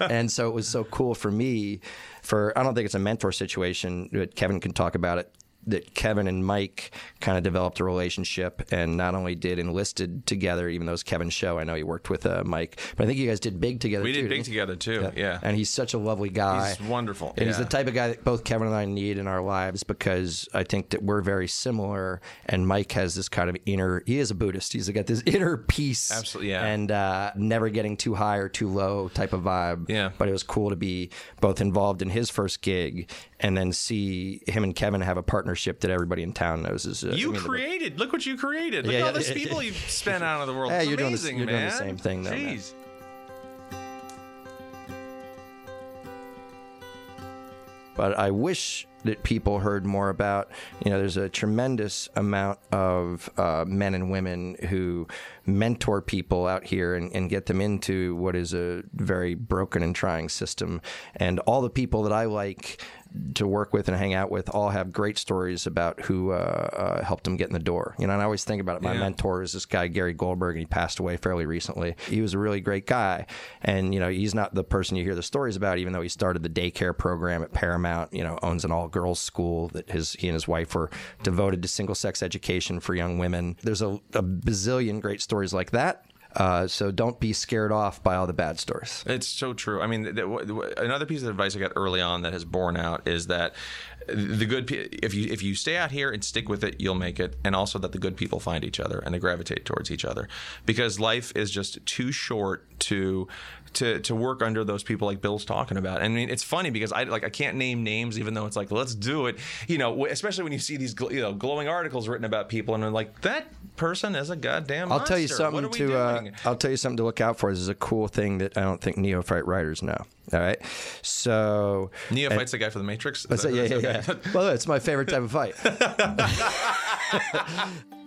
and so it was so cool for me. For I don't think it's a mentor situation. But Kevin can talk about it that Kevin and Mike kind of developed a relationship and not only did enlisted together, even though it's Kevin's show. I know he worked with uh, Mike, but I think you guys did big together. We too, did big together too. Yeah. And he's such a lovely guy. He's wonderful. And he's the type of guy that both Kevin and I need in our lives because I think that we're very similar. And Mike has this kind of inner, he is a Buddhist. He's got this inner peace. Absolutely, yeah. And uh, never getting too high or too low type of vibe. Yeah. But it was cool to be both involved in his first gig and then see him and Kevin have a partnership that everybody in town knows is. Uh, You created. Look what you created. Look Yeah, at all yeah, these people you've spent out of the world. Yeah, it's you're doing the- amazing, you're doing the same thing, though, man. But I wish that people heard more about. You know, there's a tremendous amount of uh, men and women who mentor people out here and, and get them into what is a very broken and trying system. And all the people that I like to work with and hang out with all have great stories about who uh, uh, helped them get in the door. You know, and I always think about it. My Yeah. mentor is this guy Gary Goldberg, and he passed away fairly recently. He was a really great guy, and you know, he's not the person you hear the stories about, even though he started the daycare program at Paramount. You know, owns an all-girls school that his he and his wife were devoted to single-sex education for young women. There's a, a bazillion great stories like that. Uh, so don't be scared off by all the bad stories. It's so true. I mean, th- w- another piece of advice I got early on that has borne out is that the good pe- if you if you stay out here and stick with it, you'll make it, and also that the good people find each other and they gravitate towards each other because life is just too short to to to work under those people like Bill's talking about. I mean, it's funny because I like I can't name names even though it's like let's do it. You know, especially when you see these gl- you know glowing articles written about people and I'm like that person is a goddamn. I'll tell you something to. Uh. I'll tell you something to look out for. This is a cool thing that I don't think neophyte writers know. All right, so Neophyte's the guy for the Matrix. That- yeah, yeah, yeah. Well, it's my favorite type of fight.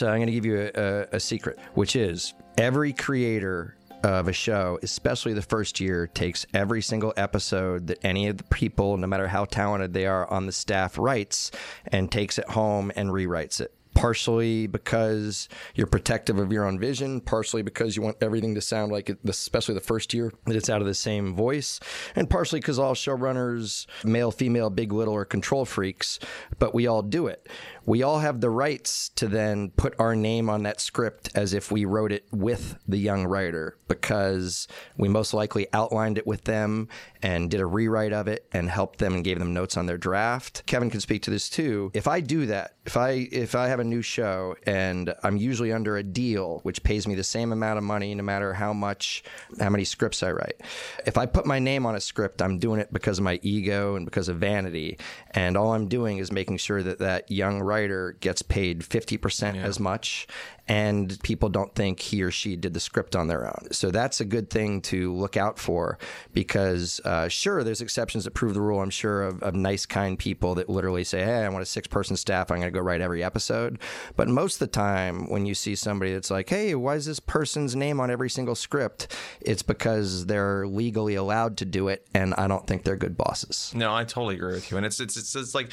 so I'm going to give you a, a, a secret, which is every creator of a show, especially the first year, takes every single episode that any of the people, no matter how talented they are on the staff, writes and takes it home and rewrites it. Partially because you're protective of your own vision, partially because you want everything to sound like it, especially the first year, that it's out of the same voice, and partially because all showrunners, male, female, big, little, are control freaks, but we all do it. We all have the rights to then put our name on that script as if we wrote it with the young writer because we most likely outlined it with them and did a rewrite of it and helped them and gave them notes on their draft. Kevin can speak to this too. If I do that, if I if I have a new show and I'm usually under a deal which pays me the same amount of money no matter how much how many scripts I write. If I put my name on a script, I'm doing it because of my ego and because of vanity and all I'm doing is making sure that that young writer gets paid 50% as much and people don't think he or she did the script on their own. So that's a good thing to look out for because, uh, sure, there's exceptions that prove the rule, I'm sure, of, of nice, kind people that literally say, hey, I want a six person staff, I'm going to go write every episode. But most of the time, when you see somebody that's like, hey, why is this person's name on every single script? It's because they're legally allowed to do it, and I don't think they're good bosses. No, I totally agree with you. And it's it's it's, it's like,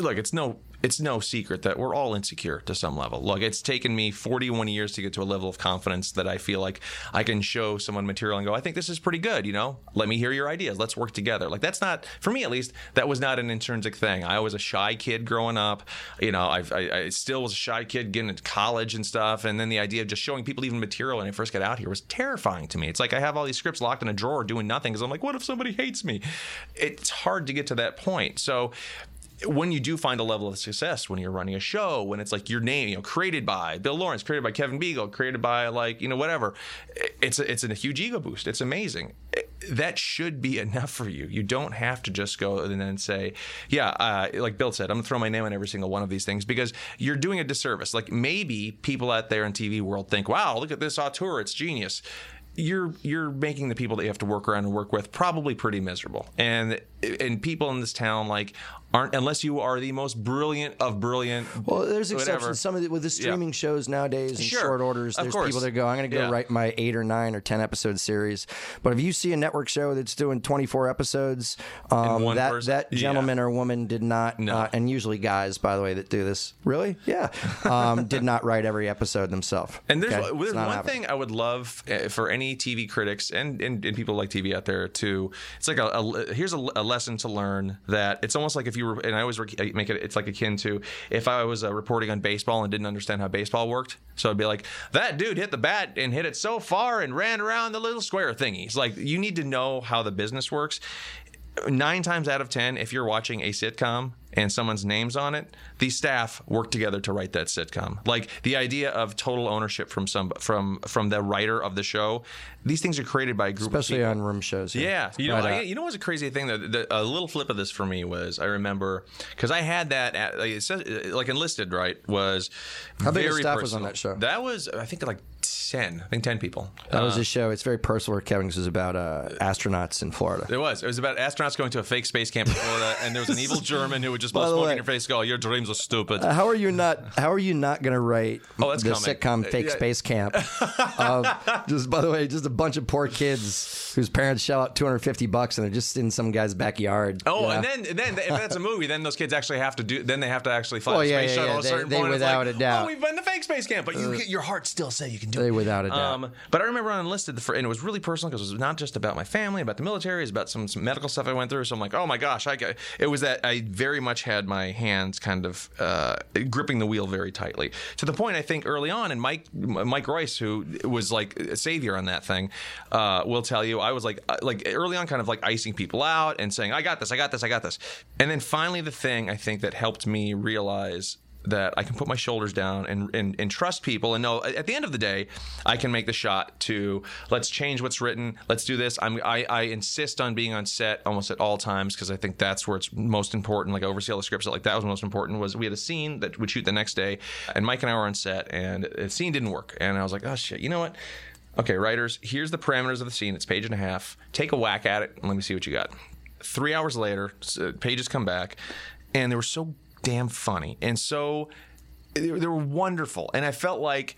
look, it's no it's no secret that we're all insecure to some level. Look, it's taken me 41 years to get to a level of confidence that I feel like I can show someone material and go, I think this is pretty good. You know, let me hear your ideas. Let's work together. Like that's not for me at least. That was not an intrinsic thing. I was a shy kid growing up. You know, I've, I I still was a shy kid getting into college and stuff. And then the idea of just showing people even material when I first got out here was terrifying to me. It's like I have all these scripts locked in a drawer doing nothing because I'm like, what if somebody hates me? It's hard to get to that point. So when you do find a level of success when you're running a show when it's like your name you know created by bill lawrence created by kevin Biegel created by like you know whatever it's a, it's a huge ego boost. It's amazing. That should be enough for you. You don't have to just go and then say yeah uh, like bill said i'm gonna throw my name on every single one of these things because you're doing a disservice. Like maybe people out there in tv world think wow look at this auteur it's genius. You're you're making the people that you have to work around and work with probably pretty miserable. And and people in this town like aren't unless you are the most brilliant of brilliant. Well, there's whatever. exceptions. Some of the, with the streaming Yeah. shows nowadays and Sure, short orders, there's people that go, "I'm going to go Yeah. write my eight or nine or ten episode series." But if you see a network show that's doing 24 episodes, um, that person- that Yeah. gentleman or woman did not, No. uh, and usually guys, by the way, that do this, really, yeah, um, did not write every episode themselves. And there's, Okay? there's one happening. thing I would love uh, for any TV critics and, and, and people like TV out there to. It's like a, a here's a, a lesson to learn that it's almost like if you were and I always make it it's like akin to if I was uh, reporting on baseball and didn't understand how baseball worked. So I'd be like that dude hit the bat and hit it so far and ran around the little square thingy. It's like you need to know how the business works. Nine times out of ten, if you're watching a sitcom and someone's name's on it, the staff work together to write that sitcom. Like the idea of total ownership from some from from the writer of the show. These things are created by a group especially of people. on room shows. Yeah, you know, I, you know what's a crazy thing that the, a little flip of this for me was I remember because I had that at, like, says, like enlisted right was How big staff was on that show? That was I think like ten, I think ten people. that was Uh, a show. It's very personal. Where Kevin's is about uh, astronauts in Florida. It was. It was about astronauts going to a fake space camp in Florida, and there was an evil German who would just blow smoke way- in your face, go, "Your dreams are stupid." Uh, How are you not? How are you not going to write Oh, that's the coming. sitcom Fake Yeah. Space Camp? of just by the way, just a bunch of poor kids whose parents shell out 250 bucks and they're just in some guy's backyard. Oh, you know? and then and then if that's a movie, then those kids actually have to do. Then they have to actually fly Well, the yeah, space yeah, shuttle yeah. at a They- certain they point. it's without like, a doubt. Oh, we've been to fake space camp, but you, your heart still say you can do They it. Without a doubt. Um, but I remember on enlisted, the and it was really personal because it was not just about my family, about the military, it's about some, some medical stuff I went through. So I'm like, oh my gosh, I got, it was that I very much had my hands kind of uh, gripping the wheel very tightly to the point I think early on, and Mike Mike Royce, who was like a savior on that thing, uh, will tell you I was like uh, like early on, kind of like icing people out and saying, I got this, I got this, I got this, and then finally the thing I think that helped me realize that I can put my shoulders down and, and, and trust people and know at the end of the day, I can make the shot to let's change what's written. Let's do this. I'm, I, I insist on being on set almost at all times because I think that's where it's most important. Like oversee all the scripts. Like that was most important was we had a scene that would shoot the next day and Mike and I were on set and the scene didn't work. And I was like, oh shit, you know what? Okay, writers, here's the parameters of the scene. It's page and a half. Take a whack at it and let me see what you got. Three hours later, uh, pages come back, and they were so damn funny and so they were they were wonderful. And I felt like,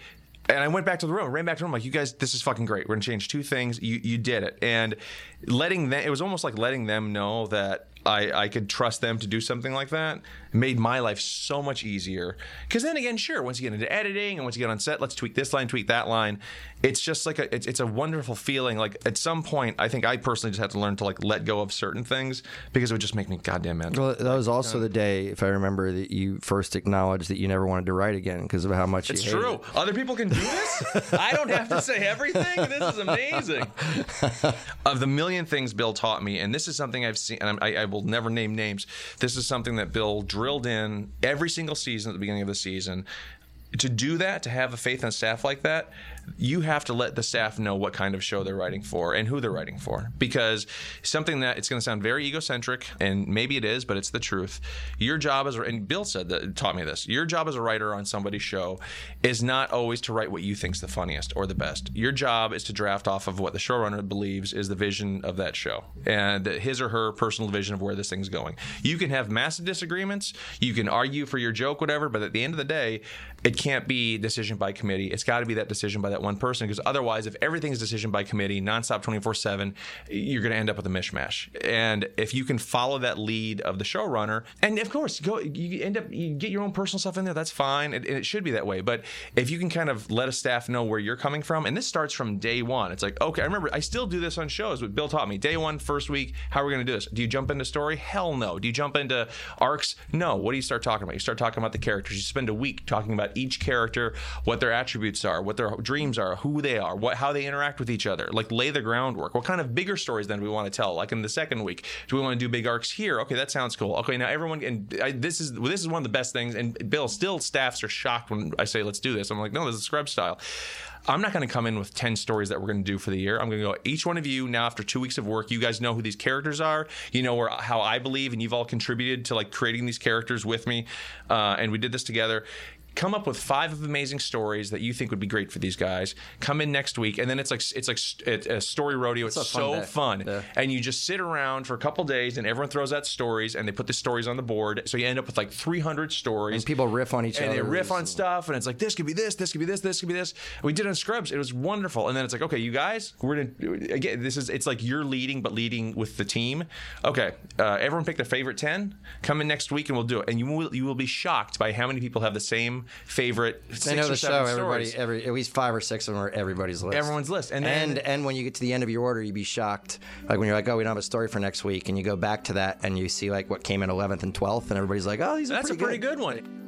and I went back to the room, ran back to the room, like, you guys, this is fucking great. We're gonna change two things. You you did it, and letting them, it was almost like letting them know that. I, I could trust them to do something like that made my life so much easier because then again sure once you get into editing and once you get on set let's tweak this line tweak that line it's just like a it's, it's a wonderful feeling like at some point i think i personally just had to learn to like let go of certain things because it would just make me goddamn mad Well, that was also the day, if I remember, that you first acknowledged that you never wanted to write again because of how much It's you true. it. Other people can do this. I don't have to say everything. This is amazing. of the million things Bill taught me, and this is something I've seen, and I'm- I, I will never name names. This is something that Bill drilled in every single season at the beginning of the season. To do that, to have a faith in staff like that, you have to let the staff know what kind of show they're writing for and who they're writing for. Because something that it's going to sound very egocentric, and maybe it is, but it's the truth. Your job as, and Bill said that, taught me this. Your job as a writer on somebody's show is not always to write what you think's the funniest or the best. Your job is to draft off of what the showrunner believes is the vision of that show and his or her personal vision of where this thing's going. You can have massive disagreements. You can argue for your joke, whatever, but at the end of the day, it can't be decision by committee. It's got to be that decision by that one person because otherwise, if everything's decision by committee, nonstop 24 7, you're going to end up with a mishmash. And if you can follow that lead of the showrunner, and of course, go you end up, you get your own personal stuff in there, that's fine. And it should be that way. But if you can kind of let a staff know where you're coming from, and this starts from day one, it's like, okay, I remember I still do this on shows, what Bill taught me. Day one, first week, how are we going to do this? Do you jump into story? Hell no. Do you jump into arcs? No. What do you start talking about? You start talking about the characters. You spend a week talking about each character, what their attributes are, what their dreams are, who they are, what how they interact with each other. Like lay the groundwork. What kind of bigger stories then do we want to tell? Like in the second week, do we want to do big arcs here? Okay, that sounds cool. Okay, now everyone and I, this is this is one of the best things. And Bill still staffs are shocked when I say let's do this. I'm like, no, this is Scrub style. I'm not going to come in with 10 stories that we're going to do for the year. I'm going to go, each one of you now, after two weeks of work, you guys know who these characters are. You know where, how I believe, and you've all contributed to like creating these characters with me. Uh, and we did this together. Come up with five of amazing stories that you think would be great for these guys. Come in next week, and then it's like it's like st- a story rodeo. It's, fun so day. fun, Yeah. and you just sit around for a couple days, and everyone throws out stories, and they put the stories on the board, so you end up with like 300 stories. And people riff on each and other. they riff on stuff, and it's like this could be this, this could be this, this could be this. We did it in Scrubs; it was wonderful. And then it's like, okay, you guys, we're gonna again. This is it's like you're leading, but leading with the team. Okay, uh, everyone pick their favorite ten. Come in next week, and we'll do it. And you will you will be shocked by how many people have the same favorite. Six know the show. Everybody, stories. every at least five or six of them are everybody's list. Everyone's list. And And then- and, when you get to the end of your order, you'd be shocked. Like when you're like, oh, we don't have a story for next week, and you go back to that, and you see like what came in 11th and 12th, and everybody's like, oh, these are That's pretty a pretty good one.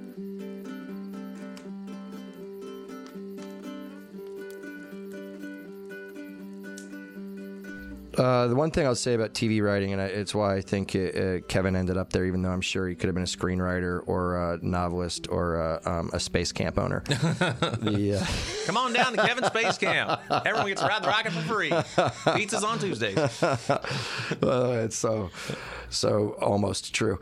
Uh, the one thing I'll say about TV writing, and I, it's why I think uh, Kevin ended up there, even though I'm sure he could have been a screenwriter or a novelist or a, um, a space camp owner. the, uh, Come on down to Kevin Space Camp. Everyone gets to ride the rocket for free. Pizza's on Tuesdays. uh, it's so so almost true.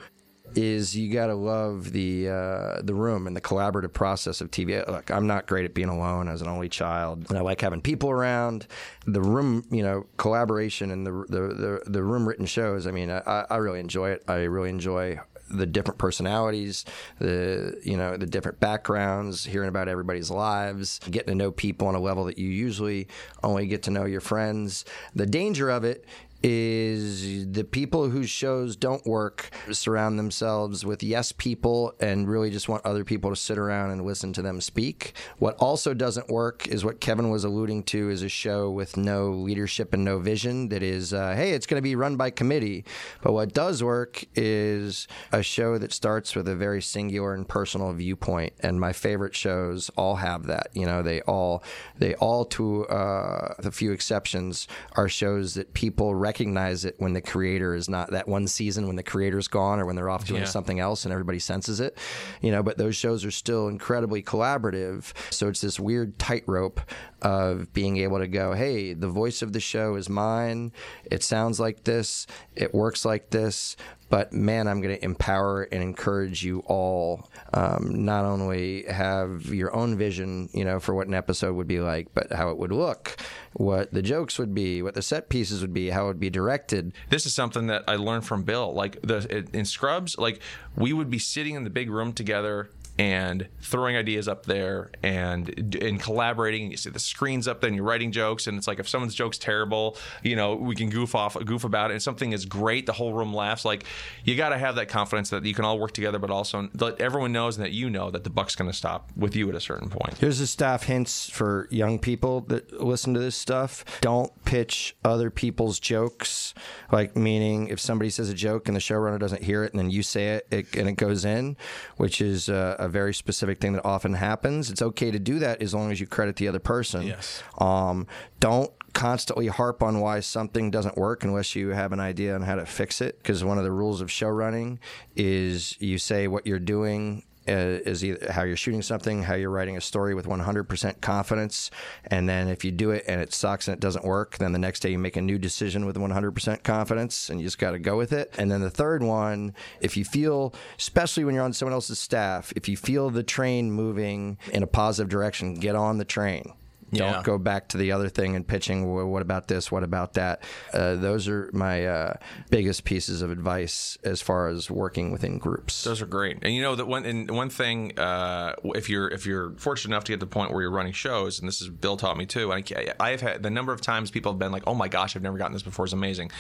Is you got to love the uh, the room and the collaborative process of TV. Look, I'm not great at being alone as an only child, and I like having people around. The room, you know, collaboration and the the the, the room written shows. I mean, I, I really enjoy it. I really enjoy the different personalities, the you know the different backgrounds, hearing about everybody's lives, getting to know people on a level that you usually only get to know your friends. The danger of it is the people whose shows don't work surround themselves with yes people and really just want other people to sit around and listen to them speak. What also doesn't work is what Kevin was alluding to is a show with no leadership and no vision that is, uh, hey, it's going to be run by committee. But what does work is a show that starts with a very singular and personal viewpoint. And my favorite shows all have that. You know, they all, they all, to uh, a few exceptions, are shows that people recognize it when the creator is not that one season when the creator's gone or when they're off doing Yeah. something else and everybody senses it. You know, but those shows are still incredibly collaborative. So it's this weird tightrope of being able to go, hey, the voice of the show is mine. It sounds like this. It works like this. But man, I'm going to empower and encourage you all. Um, not only have your own vision, you know, for what an episode would be like, but how it would look, what the jokes would be, what the set pieces would be, how it would be directed. this is something that I learned from Bill. Like the in Scrubs, like we would be sitting in the big room together and throwing ideas up there and and collaborating. You see the screens up there, and you're writing jokes. And it's like if someone's joke's terrible, you know, we can goof off, goof about it. And something is great, the whole room laughs. Like you got to have that confidence that you can all work together, but also that everyone knows and that you know that the buck's going to stop with you at a certain point. Here's the staff hints for young people that listen to this stuff. Don't pitch other people's jokes. Like, meaning if somebody says a joke and the showrunner doesn't hear it and then you say it, it and it goes in, which is uh, a very specific thing that often happens. It's okay to do that as long as you credit the other person. Yes. Um, don't constantly harp on why something doesn't work unless you have an idea on how to fix it. Because one of the rules of show running is you say what you're doing Uh, is either how you're shooting something, how you're writing a story with 100% confidence, and then if you do it and it sucks and it doesn't work, then the next day you make a new decision with 100% confidence, and you just got to go with it. And then the third one, if you feel, especially when you're on someone else's staff, if you feel the train moving in a positive direction, get on the train. Yeah. Don't go back to the other thing and pitching. Well, what about this? What about that? Uh, those are my uh, biggest pieces of advice as far as working within groups. Those are great, and you know that one and one thing. Uh, if you're if you're fortunate enough to get to the point where you're running shows, and this is Bill taught me too. And I, I've had the number of times people have been like, "Oh my gosh, I've never gotten this before." is amazing.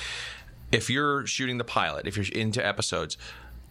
If you're shooting the pilot, if you're into episodes,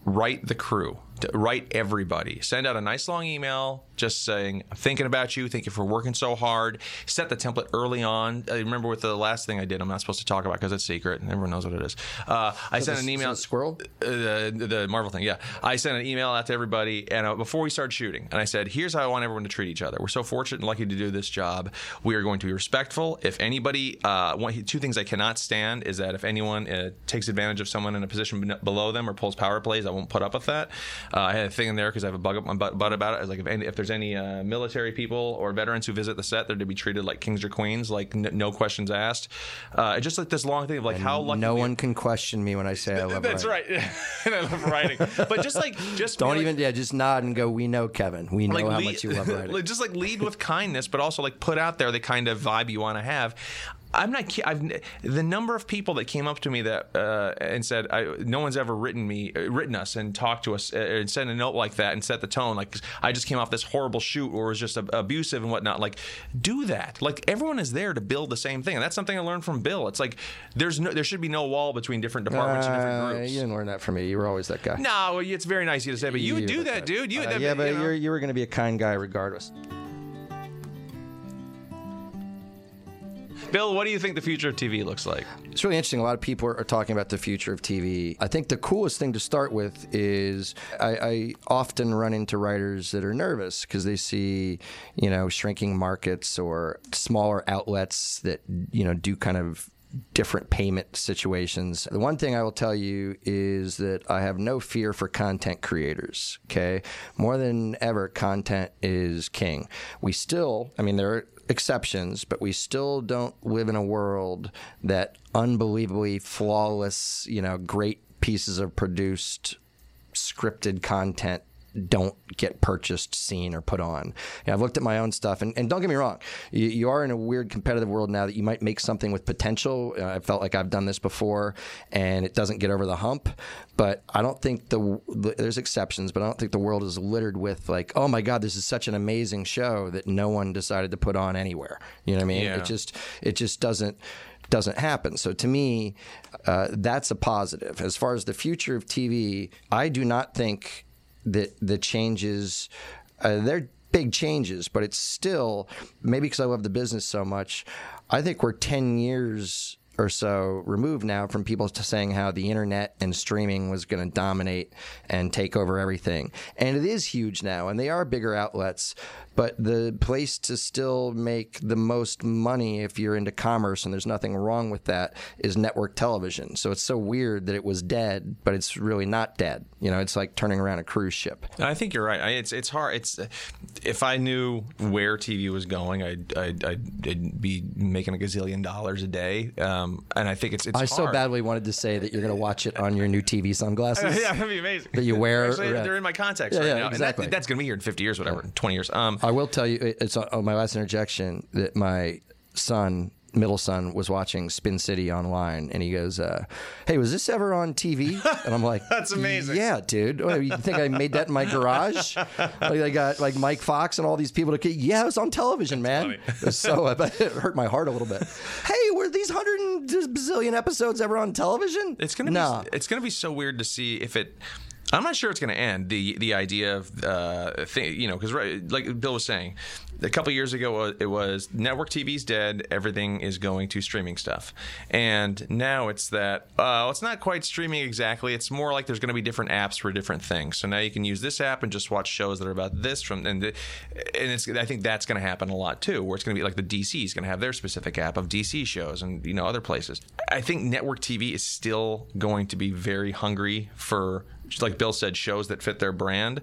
write the crew, write everybody, send out a nice long email just saying, "I'm thinking about you. Thank you for working so hard." Set the template early on. I remember with the last thing I did, I'm not supposed to talk about because it's secret, and everyone knows what it is. Uh, I sent an email. squirrel? uh, the, the Marvel thing, yeah. I sent an email out to everybody, and uh, before we started shooting, and I said, "Here's how I want everyone to treat each other. We're so fortunate and lucky to do this job. We are going to be respectful. If anybody, uh, one, two things I cannot stand is that if anyone uh, takes advantage of someone in a position below them or pulls power plays, I won't put up with that. Uh, I had a thing in there because I have a bug up my butt, butt about it. I was like, if, any, if there's any uh, military people or veterans who visit the set, they're to be treated like kings or queens, like n- no questions asked. Uh, just like this long thing of like how lucky. no one can question me when I say I love writing. That's writing. right. and I love writing, but just like just Don't be like- even yeah, just nod and go. We know Kevin. We know how lead- much you love writing. like, just like lead with kindness, but also like put out there the kind of vibe you want to have. I'm not. I've the number of people that came up to me that uh, and said, I, "No one's ever written me, uh, written us, and talked to us, uh, and sent a note like that, and set the tone. Like I just came off this horrible shoot, or was just abusive and whatnot. Like, do that. Like everyone is there to build the same thing, and that's something I learned from Bill. It's like there's no, there should be no wall between different departments and Uh, different groups. you didn't learn that from me. You were always that guy. No, it's very nice of you to say, but you would do were that, dude. You, Uh, that, yeah, but you know. you're, you were going to be a kind guy regardless. Bill, what do you think the future of TV looks like? It's really interesting. A lot of people are talking about the future of TV. I think the coolest thing to start with is I, I often run into writers that are nervous because they see, you know, shrinking markets or smaller outlets that, you know, do kind of different payment situations. The one thing I will tell you is that I have no fear for content creators. Okay. More than ever, content is king. We still, I mean, there are exceptions, but we still don't live in a world that unbelievably flawless, you know, great pieces of produced scripted content don't get purchased, seen, or put on. Know, I've looked at my own stuff, and, and don't get me wrong, you, you are in a weird competitive world now that you might make something with potential. Uh, I felt like I've done this before, and it doesn't get over the hump. But I don't think the, the there's exceptions, but I don't think the world is littered with like, oh my god, this is such an amazing show that no one decided to put on anywhere. You know what I mean? Yeah. It just it just doesn't doesn't happen. So to me, uh, that's a positive. As far as the future of TV, I do not think that the changes uh, they're big changes, but it's still maybe because I love the business so much. I think we're ten years or so removed now from people saying how the internet and streaming was going to dominate and take over everything. And it is huge now, and they are bigger outlets. But the place to still make the most money if you're into commerce, and there's nothing wrong with that, is network television. So it's so weird that it was dead, but it's really not dead. You know, it's like turning around a cruise ship. I think you're right. It's it's hard. It's if I knew where TV was going, I'd I'd, I'd, I'd be making a gazillion dollars a day. Um, and I think it's it's I so badly wanted to say that you're going to watch it on your new TV sunglasses. yeah, that'd be amazing. That you wear- Actually, yeah. they're in my contacts Yeah, right yeah, now. exactly. And that, that's going to be here in 50 years, whatever, 20 years. Um, I will tell you, it's on, on my last interjection that my son, middle son, was watching Spin City online, and he goes, uh, "Hey, was this ever on TV?" And I'm like, That's amazing. Yeah, dude. What, you think I made that in my garage? like I got like Mike Fox and all these people to. Yeah, it was on television, man. It was so it hurt my heart a little bit. Hey, were these hundred and bazillion episodes ever on television? It's gonna nah. be it's gonna be so weird to see if it. I'm not sure it's going to end the the idea of uh, thing, you know, because right, like Bill was saying, a couple years ago uh, it was network TV's dead, everything is going to streaming stuff, and now it's that uh, it's not quite streaming exactly. It's more like there's going to be different apps for different things. So now you can use this app and just watch shows that are about this from and the, and it's I think that's going to happen a lot too, where it's going to be like the DC is going to have their specific app of DC shows and you know other places. I think network TV is still going to be very hungry for like Bill said, shows that fit their brand.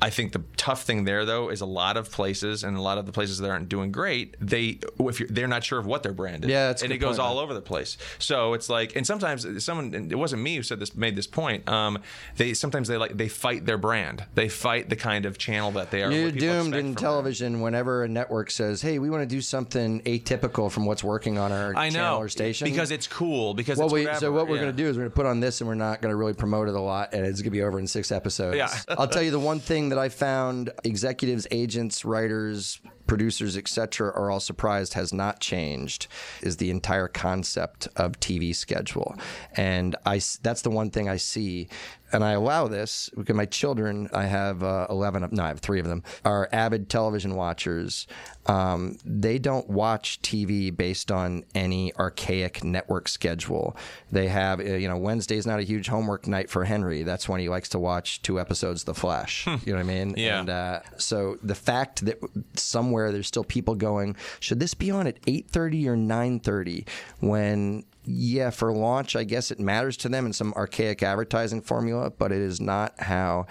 I think the tough thing there, though, is a lot of places and a lot of the places that aren't doing great. They, if they're not sure of what their brand is, Yeah, that's a and it goes point, all man. over the place. So it's like, and sometimes someone, and it wasn't me who said this, made this point. Um, they sometimes they like they fight their brand. They fight the kind of channel that they are. You're doomed in from them. television whenever a network says, "Hey, we want to do something atypical from what's working on our I channel know or station." because it's cool. Because well, it's we, so what we're going to do is we're going to put on this, and we're not going to really promote it a lot, and it's going to be over in six episodes. Yeah. I'll tell you the one thing that I found: executives, agents, writers, producers, etc., are all surprised has not changed. Is the entire concept of TV schedule, and I that's the one thing I see. And I allow this because my children, I have uh, 11, no, I have three of them, are avid television watchers. Um, they don't watch TV based on any archaic network schedule. They have, uh, you know, Wednesday's not a huge homework night for Henry. That's when he likes to watch two episodes of The Flash. You know what I mean? Yeah. And uh, so the fact that somewhere there's still people going, should this be on at 8:30 or 9:30? When yeah, for launch, I guess it matters to them in some archaic advertising formula, but it is not how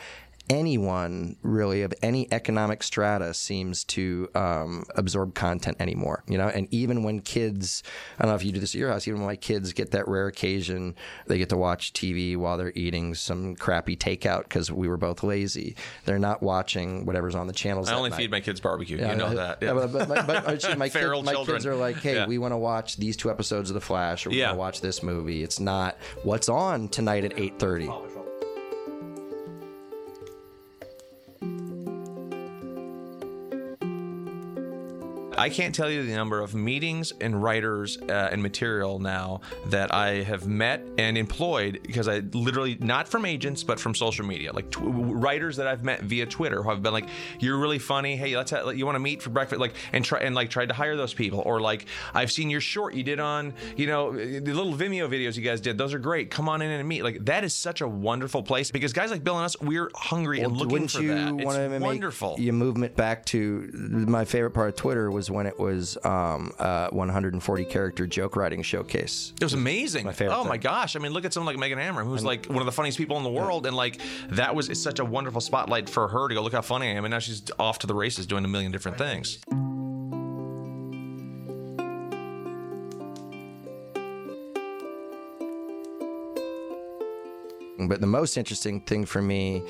anyone really of any economic strata seems to um, absorb content anymore. You know, and even when kids, I don't know if you do this at your house, even when my kids get that rare occasion, they get to watch TV while they're eating some crappy takeout because we were both lazy. They're not watching whatever's on the channels. I only night. feed my kids barbecue. you know that. Yeah, but, but, but, but actually, my, Feral kids, my kids are like, hey, Yeah. we want to watch these two episodes of The Flash, or we Yeah. want to watch this movie. It's not what's on tonight at eight thirty. I can't tell you the number of meetings and writers uh, and material now that I have met and employed because I literally not from agents but from social media, like tw- writers that I've met via Twitter who have been like, "You're really funny. Hey, let's have, you want to meet for breakfast?" Like and try and like tried to hire those people, or like I've seen your short you did on you know the little Vimeo videos you guys did. Those are great. Come on in and meet. Like that is such a wonderful place because guys like Bill and us, we're hungry and looking for that. It's wonderful. your movement back to my favorite part of Twitter was when it was um, uh, 140 character joke writing showcase. It was amazing. my favorite oh my thing. gosh! I mean, look at someone like Megan Amram, who's like one of the funniest people in the world, and like that was such a wonderful spotlight for her to go look how funny I am, and now she's off to the races doing a million different things. But the most interesting thing for me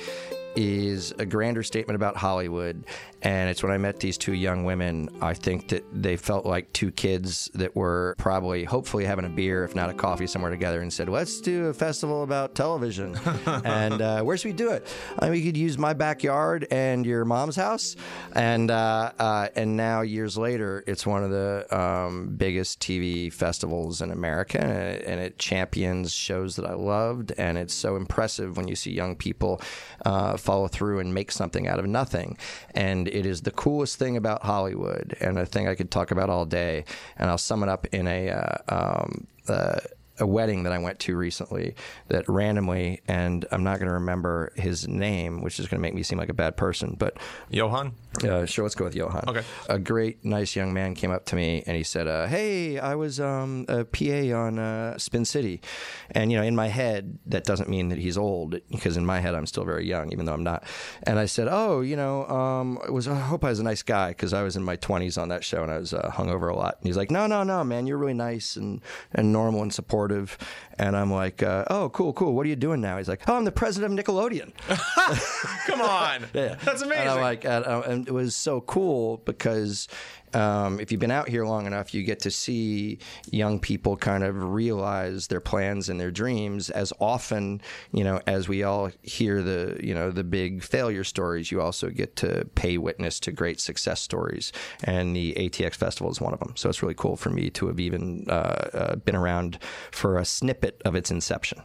is a grander statement about Hollywood. And it's when I met these two young women, I think that they felt like two kids that were probably, hopefully, having a beer, if not a coffee, somewhere together and said, Let's do a festival about television. and uh, where should we do it? I mean, we could use my backyard and your mom's house. And, uh, uh, and now, years later, it's one of the um, biggest TV festivals in America. And it, and it champions shows that I loved. And it's so impressive when you see young people uh, follow through and make something out of nothing. And it is the coolest thing about Hollywood, and a thing I could talk about all day. And I'll sum it up in a. Uh, um, uh, a wedding that I went to recently that randomly, and I'm not going to remember his name, which is going to make me seem like a bad person, but Johan, uh, sure, let's go with Johan. Okay. A great, nice young man came up to me and he said, uh, "Hey, I was um, a PA on uh, Spin City," and you know, in my head, that doesn't mean that he's old because in my head, I'm still very young, even though I'm not. And I said, "Oh, you know, um, it was I hope I was a nice guy because I was in my 20s on that show and I was uh, hungover a lot." And he's like, "No, no, no, man, you're really nice and and normal and supportive." supportive and I'm like, uh, "Oh, cool, cool. What are you doing now?" He's like, "Oh, I'm the president of Nickelodeon." come on, Yeah. that's amazing. And I'm like, and, uh, and it was so cool because um, if you've been out here long enough, you get to see young people kind of realize their plans and their dreams. As often, you know, as we all hear the, you know, the big failure stories, you also get to pay witness to great success stories. And the ATX Festival is one of them. So it's really cool for me to have even uh, uh, been around for a snippet of its inception.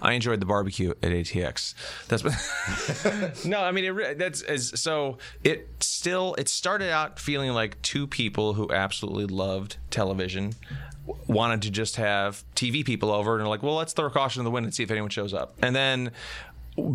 I enjoyed the barbecue at ATX. That's no, I mean it, that's as so it still it started out feeling like two people who absolutely loved television wanted to just have TV people over and are like, well, let's throw caution to the wind and see if anyone shows up. And then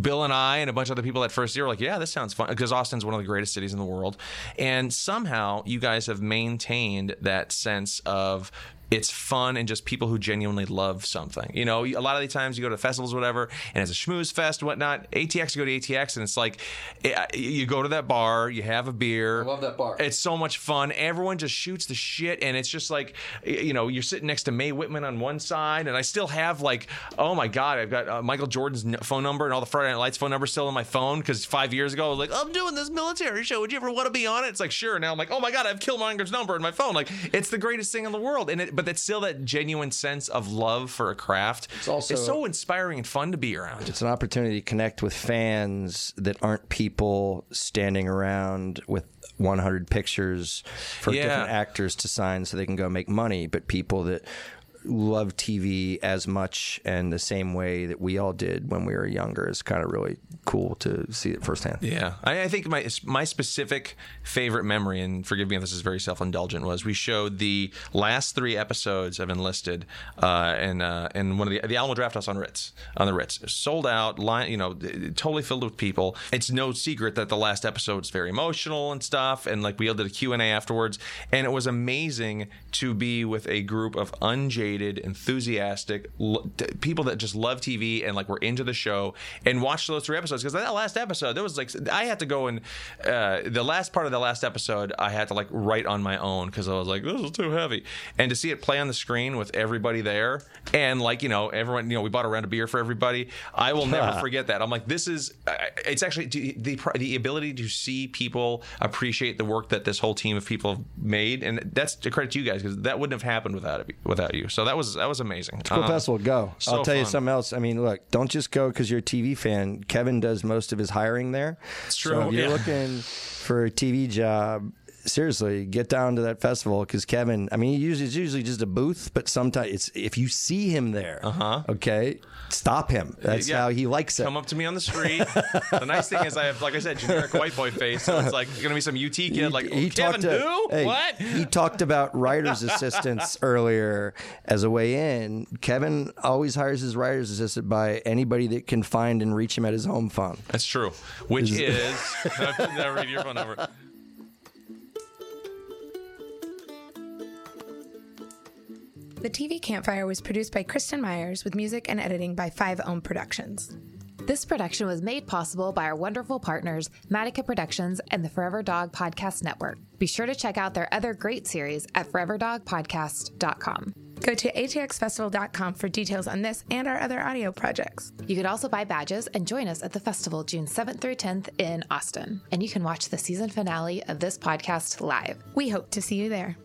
Bill and I and a bunch of other people that first year were like, yeah, this sounds fun because Austin's one of the greatest cities in the world. And somehow you guys have maintained that sense of it's fun and just people who genuinely love something. You know, a lot of the times you go to festivals, or whatever, and it's a schmooze fest, whatnot. ATX, you go to ATX, and it's like eh, you go to that bar, you have a beer. I love that bar. It's so much fun. Everyone just shoots the shit, and it's just like, you know, you're sitting next to Mae Whitman on one side, and I still have like, oh my god, I've got uh, Michael Jordan's phone number and all the Friday Night Lights phone number still on my phone because five years ago I was like, I'm doing this military show. Would you ever want to be on it? It's like sure. Now I'm like, oh my god, I have Killmonger's number in my phone. Like it's the greatest thing in the world, and it, but that's still that genuine sense of love for a craft. It's also- it's so inspiring and fun to be around. It's an opportunity to connect with fans that aren't people standing around with 100 pictures for Yeah. different actors to sign so they can go make money, but people that love TV as much and the same way that we all did when we were younger is kind of really cool to see it firsthand. Yeah, I, I think my my specific favorite memory, and forgive me if this is very self indulgent, was we showed the last three episodes of Enlisted, uh, and uh, and one of the the Alamo Drafthouse on Ritz on the Ritz sold out, line, you know, totally filled with people. It's no secret that the last episode is very emotional and stuff, and like we all did a Q and A afterwards, and it was amazing to be with a group of unjaded motivated, enthusiastic lo- t- people that just love TV and like were into the show and watched those three episodes. Because that last episode, there was like I had to go and uh, the last part of the last episode, I had to like write on my own because I was like, this is too heavy. And to see it play on the screen with everybody there and like you know everyone, you know, we bought a round of beer for everybody. I will never forget that. I'm like, this is it's actually the the ability to see people appreciate the work that this whole team of people have made, and that's a credit to you guys because that wouldn't have happened without it, without you. So that was that was amazing. Cool Um, Festival, go. so I'll tell you something else. I mean, look, don't just go because you're a TV fan. Kevin does most of his hiring there. It's true, So if you're yeah. looking for a TV job, seriously, get down to that festival because Kevin. I mean, he usually, it's usually just a booth, but sometimes it's if you see him there, uh-huh. okay, stop him. That's Yeah. how he likes it. Come up to me on the street. the nice thing is, I have, like I said, generic white boy face. So it's like going to be some UT kid, like he Kevin talked to- who? hey, what? He talked about writer's assistants earlier as a way in. Kevin always hires his writer's assistant by anybody that can find and reach him at his home phone. That's true. Which is never read your phone number. The TV Campfire was produced by Kristen Myers with music and editing by Five Ohm Productions. This production was made possible by our wonderful partners, Matica Productions and the Forever Dog Podcast Network. Be sure to check out their other great series at foreverdogpodcast.com. Go to atxfestival.com for details on this and our other audio projects. You can also buy badges and join us at the festival June 7th through 10th in Austin. And you can watch the season finale of this podcast live. We hope to see you there.